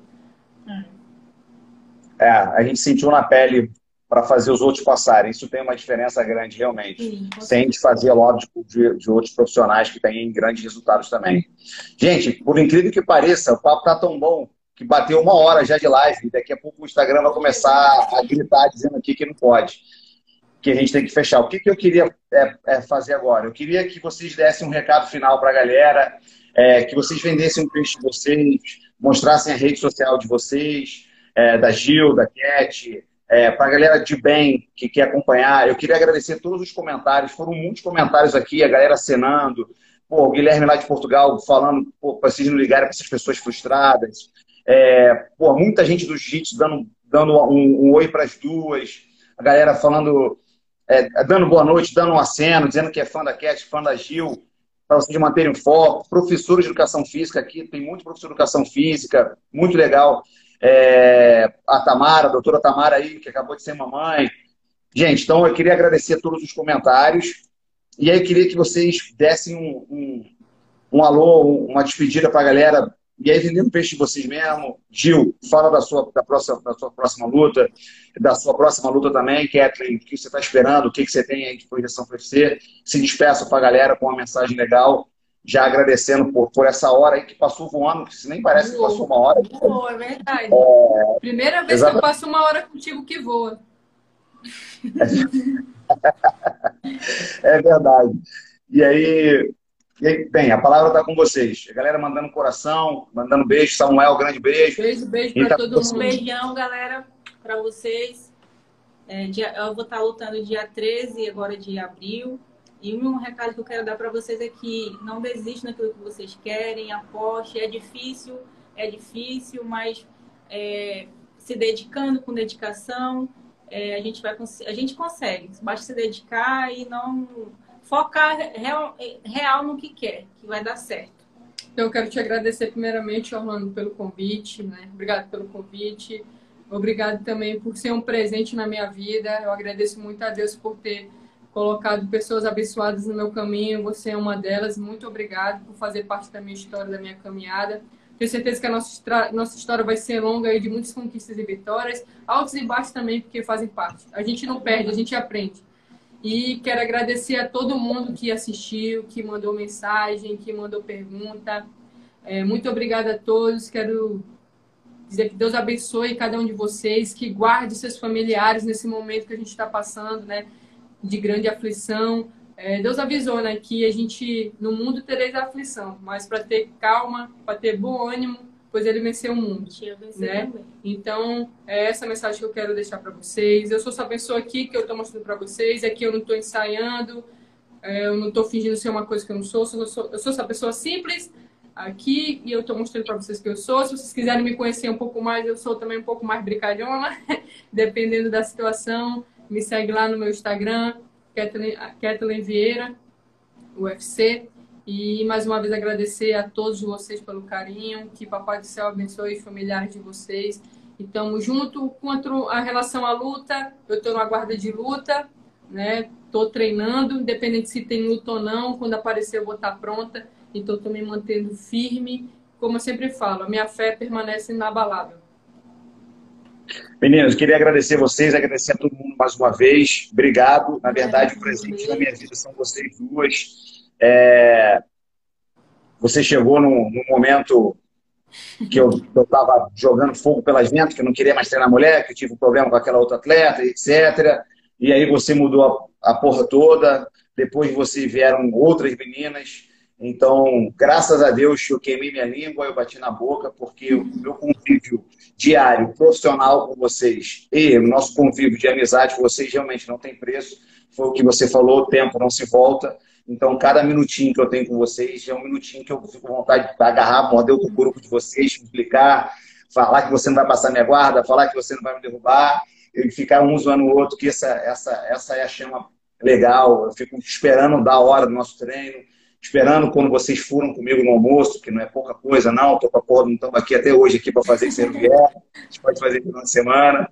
É, a gente sentiu na pele para fazer os outros passarem. Isso tem uma diferença grande, realmente. Sim, Sem desfazer, lógico, de, de, outros profissionais que têm grandes resultados também. Gente, por incrível que pareça, o papo tá tão bom que bateu uma hora já de live. Daqui a pouco o Instagram vai começar a gritar dizendo aqui que não pode. Que a gente tem que fechar. O que, que eu queria é, é fazer agora? Eu queria que vocês dessem um recado final para a galera, é, que vocês vendessem um peixe de vocês, mostrassem a rede social de vocês, é, da Gil, da Cat, é, para a galera de bem que quer acompanhar, eu queria agradecer todos os comentários. Foram muitos comentários aqui, a galera acenando. Pô, o Guilherme lá de Portugal falando para vocês não ligarem para essas pessoas frustradas. É, pô, muita gente do Jiu-Jitsu dando, dando um, um oi para as duas. A galera falando, é, dando boa noite, dando um aceno, dizendo que é fã da Cat, fã da Gil, para vocês manterem foco. Professores de educação física aqui, tem muito professor de educação física, muito legal é, a Tamara, a doutora Tamara aí, que acabou de ser mamãe. Gente, então eu queria agradecer todos os comentários. E aí eu queria que vocês dessem um, um, um alô, uma despedida para a galera. E aí, vendendo peixe de vocês mesmo. Gil, fala da sua, da, próxima, da sua próxima luta, da sua próxima luta também. Kathleen, o que você está esperando, o que você tem aí de projeção para você. Se despeça para a galera com uma mensagem legal já agradecendo por, por essa hora aí que passou voando, que nem parece que passou uma hora. Voa, é verdade. É... Primeira vez Exatamente. que eu passo uma hora contigo que voa. é verdade. E aí, e bem, a palavra está com vocês. A galera mandando coração, mandando beijo. Samuel, grande beijo. Beijo, beijo para tá todo mundo. Beijão, galera, para vocês. É, dia, eu vou estar tá lutando dia 13, agora de abril. E um recado que eu quero dar para vocês é que não desistam daquilo que vocês querem, aposte. É difícil, é difícil, mas é, se dedicando com dedicação, é, a, gente vai, a gente consegue. Basta se dedicar e não focar real, real no que quer, que vai dar certo. Então, eu quero te agradecer primeiramente, Orlando, pelo convite, né? Obrigado pelo convite. Obrigado também por ser um presente na minha vida. Eu agradeço muito a Deus por ter colocado pessoas abençoadas no meu caminho. Você é uma delas. Muito obrigado por fazer parte da minha história, da minha caminhada. Tenho certeza que a nossa, nossa história vai ser longa aí de muitas conquistas e vitórias, altos e baixos também, porque fazem parte. A gente não perde, a gente aprende. E quero agradecer a todo mundo que assistiu, que mandou mensagem, que mandou pergunta. É, muito obrigada a todos. Quero dizer que Deus abençoe cada um de vocês, que guarde seus familiares nesse momento que a gente está passando, né? de grande aflição. É, Deus avisou, né, que a gente no mundo tereis aflição, mas para ter calma, para ter bom ânimo, pois ele venceu o mundo, né? Então é essa mensagem que eu quero deixar para vocês. Eu sou essa pessoa aqui que eu estou mostrando para vocês. Aqui eu não estou ensaiando, é, eu não estou fingindo ser uma coisa que eu não sou. Eu sou, eu sou essa pessoa simples aqui e eu estou mostrando para vocês que eu sou. Se vocês quiserem me conhecer um pouco mais, eu sou também um pouco mais brincalhona, dependendo da situação. Me segue lá no meu Instagram, Kathleen Vieira, UFC. E mais uma vez agradecer a todos vocês pelo carinho, que Papai do Céu abençoe os familiares de vocês. E estamos junto. Quanto a relação à luta, eu estou na guarda de luta, né? Estou treinando, independente se tem luta ou não. Quando aparecer, eu vou estar pronta. Então, estou me mantendo firme. Como eu sempre falo, a minha fé permanece inabalável. Meninos, queria agradecer vocês, agradecer a todo mundo mais uma vez. Obrigado. Na verdade, o presente na minha vida são vocês duas. É... você chegou num, num momento que eu estava jogando fogo pelas ventas, que eu não queria mais treinar mulher, que eu tive um problema com aquela outra atleta, etc. E aí você mudou a, a porra toda, depois você vieram outras meninas. Então, graças a Deus, eu queimei minha língua, eu bati na boca, porque o meu convívio diário, profissional com vocês e o nosso convívio de amizade com vocês realmente não tem preço. Foi o que você falou, o tempo não se volta. Então, cada minutinho que eu tenho com vocês é um minutinho que eu fico com vontade de agarrar, morder o grupo de vocês, explicar, falar que você não vai passar minha guarda, falar que você não vai me derrubar, e ficar um zoando o outro, que essa, essa, essa é a chama legal. Eu fico esperando da hora do nosso treino, esperando quando vocês furam comigo no almoço, que não é pouca coisa, não. Tô com a porra, não estamos aqui até hoje aqui para fazer isso vier. A gente pode fazer final de semana.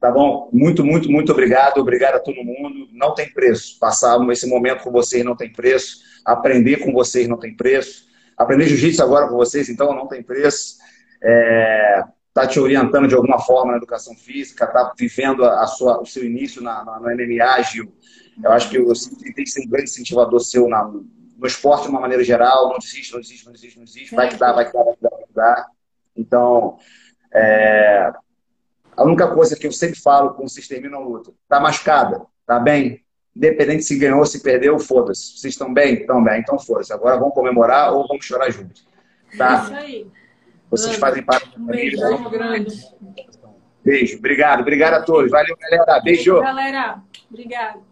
Tá bom? Muito, muito, muito obrigado. Obrigado a todo mundo. Não tem preço. Passar esse momento com vocês não tem preço. Aprender com vocês não tem preço. Aprender jiu-jitsu agora com vocês, então, não tem preço. É, tá te orientando de alguma forma na educação física, tá vivendo a sua, o seu início na, na, MMA, Gil. Eu acho que tem que ser um grande incentivador seu na, no esporte de uma maneira geral. Não desiste, não desiste, não desiste, não desiste. Vai que dá, vai que dá, vai que dá, vai que dá. Então, é, a única coisa que eu sempre falo quando vocês terminam a luta, tá machucada? Tá bem? Independente se ganhou ou se perdeu, foda-se. Vocês estão bem? Estão bem, então foda-se. Agora vamos comemorar ou vamos chorar juntos. Tá? Isso aí. Vocês fazem parte da família. Beijo grande. Beijo, obrigado. Obrigado a todos. Valeu, galera. Beijo. Galera, obrigado.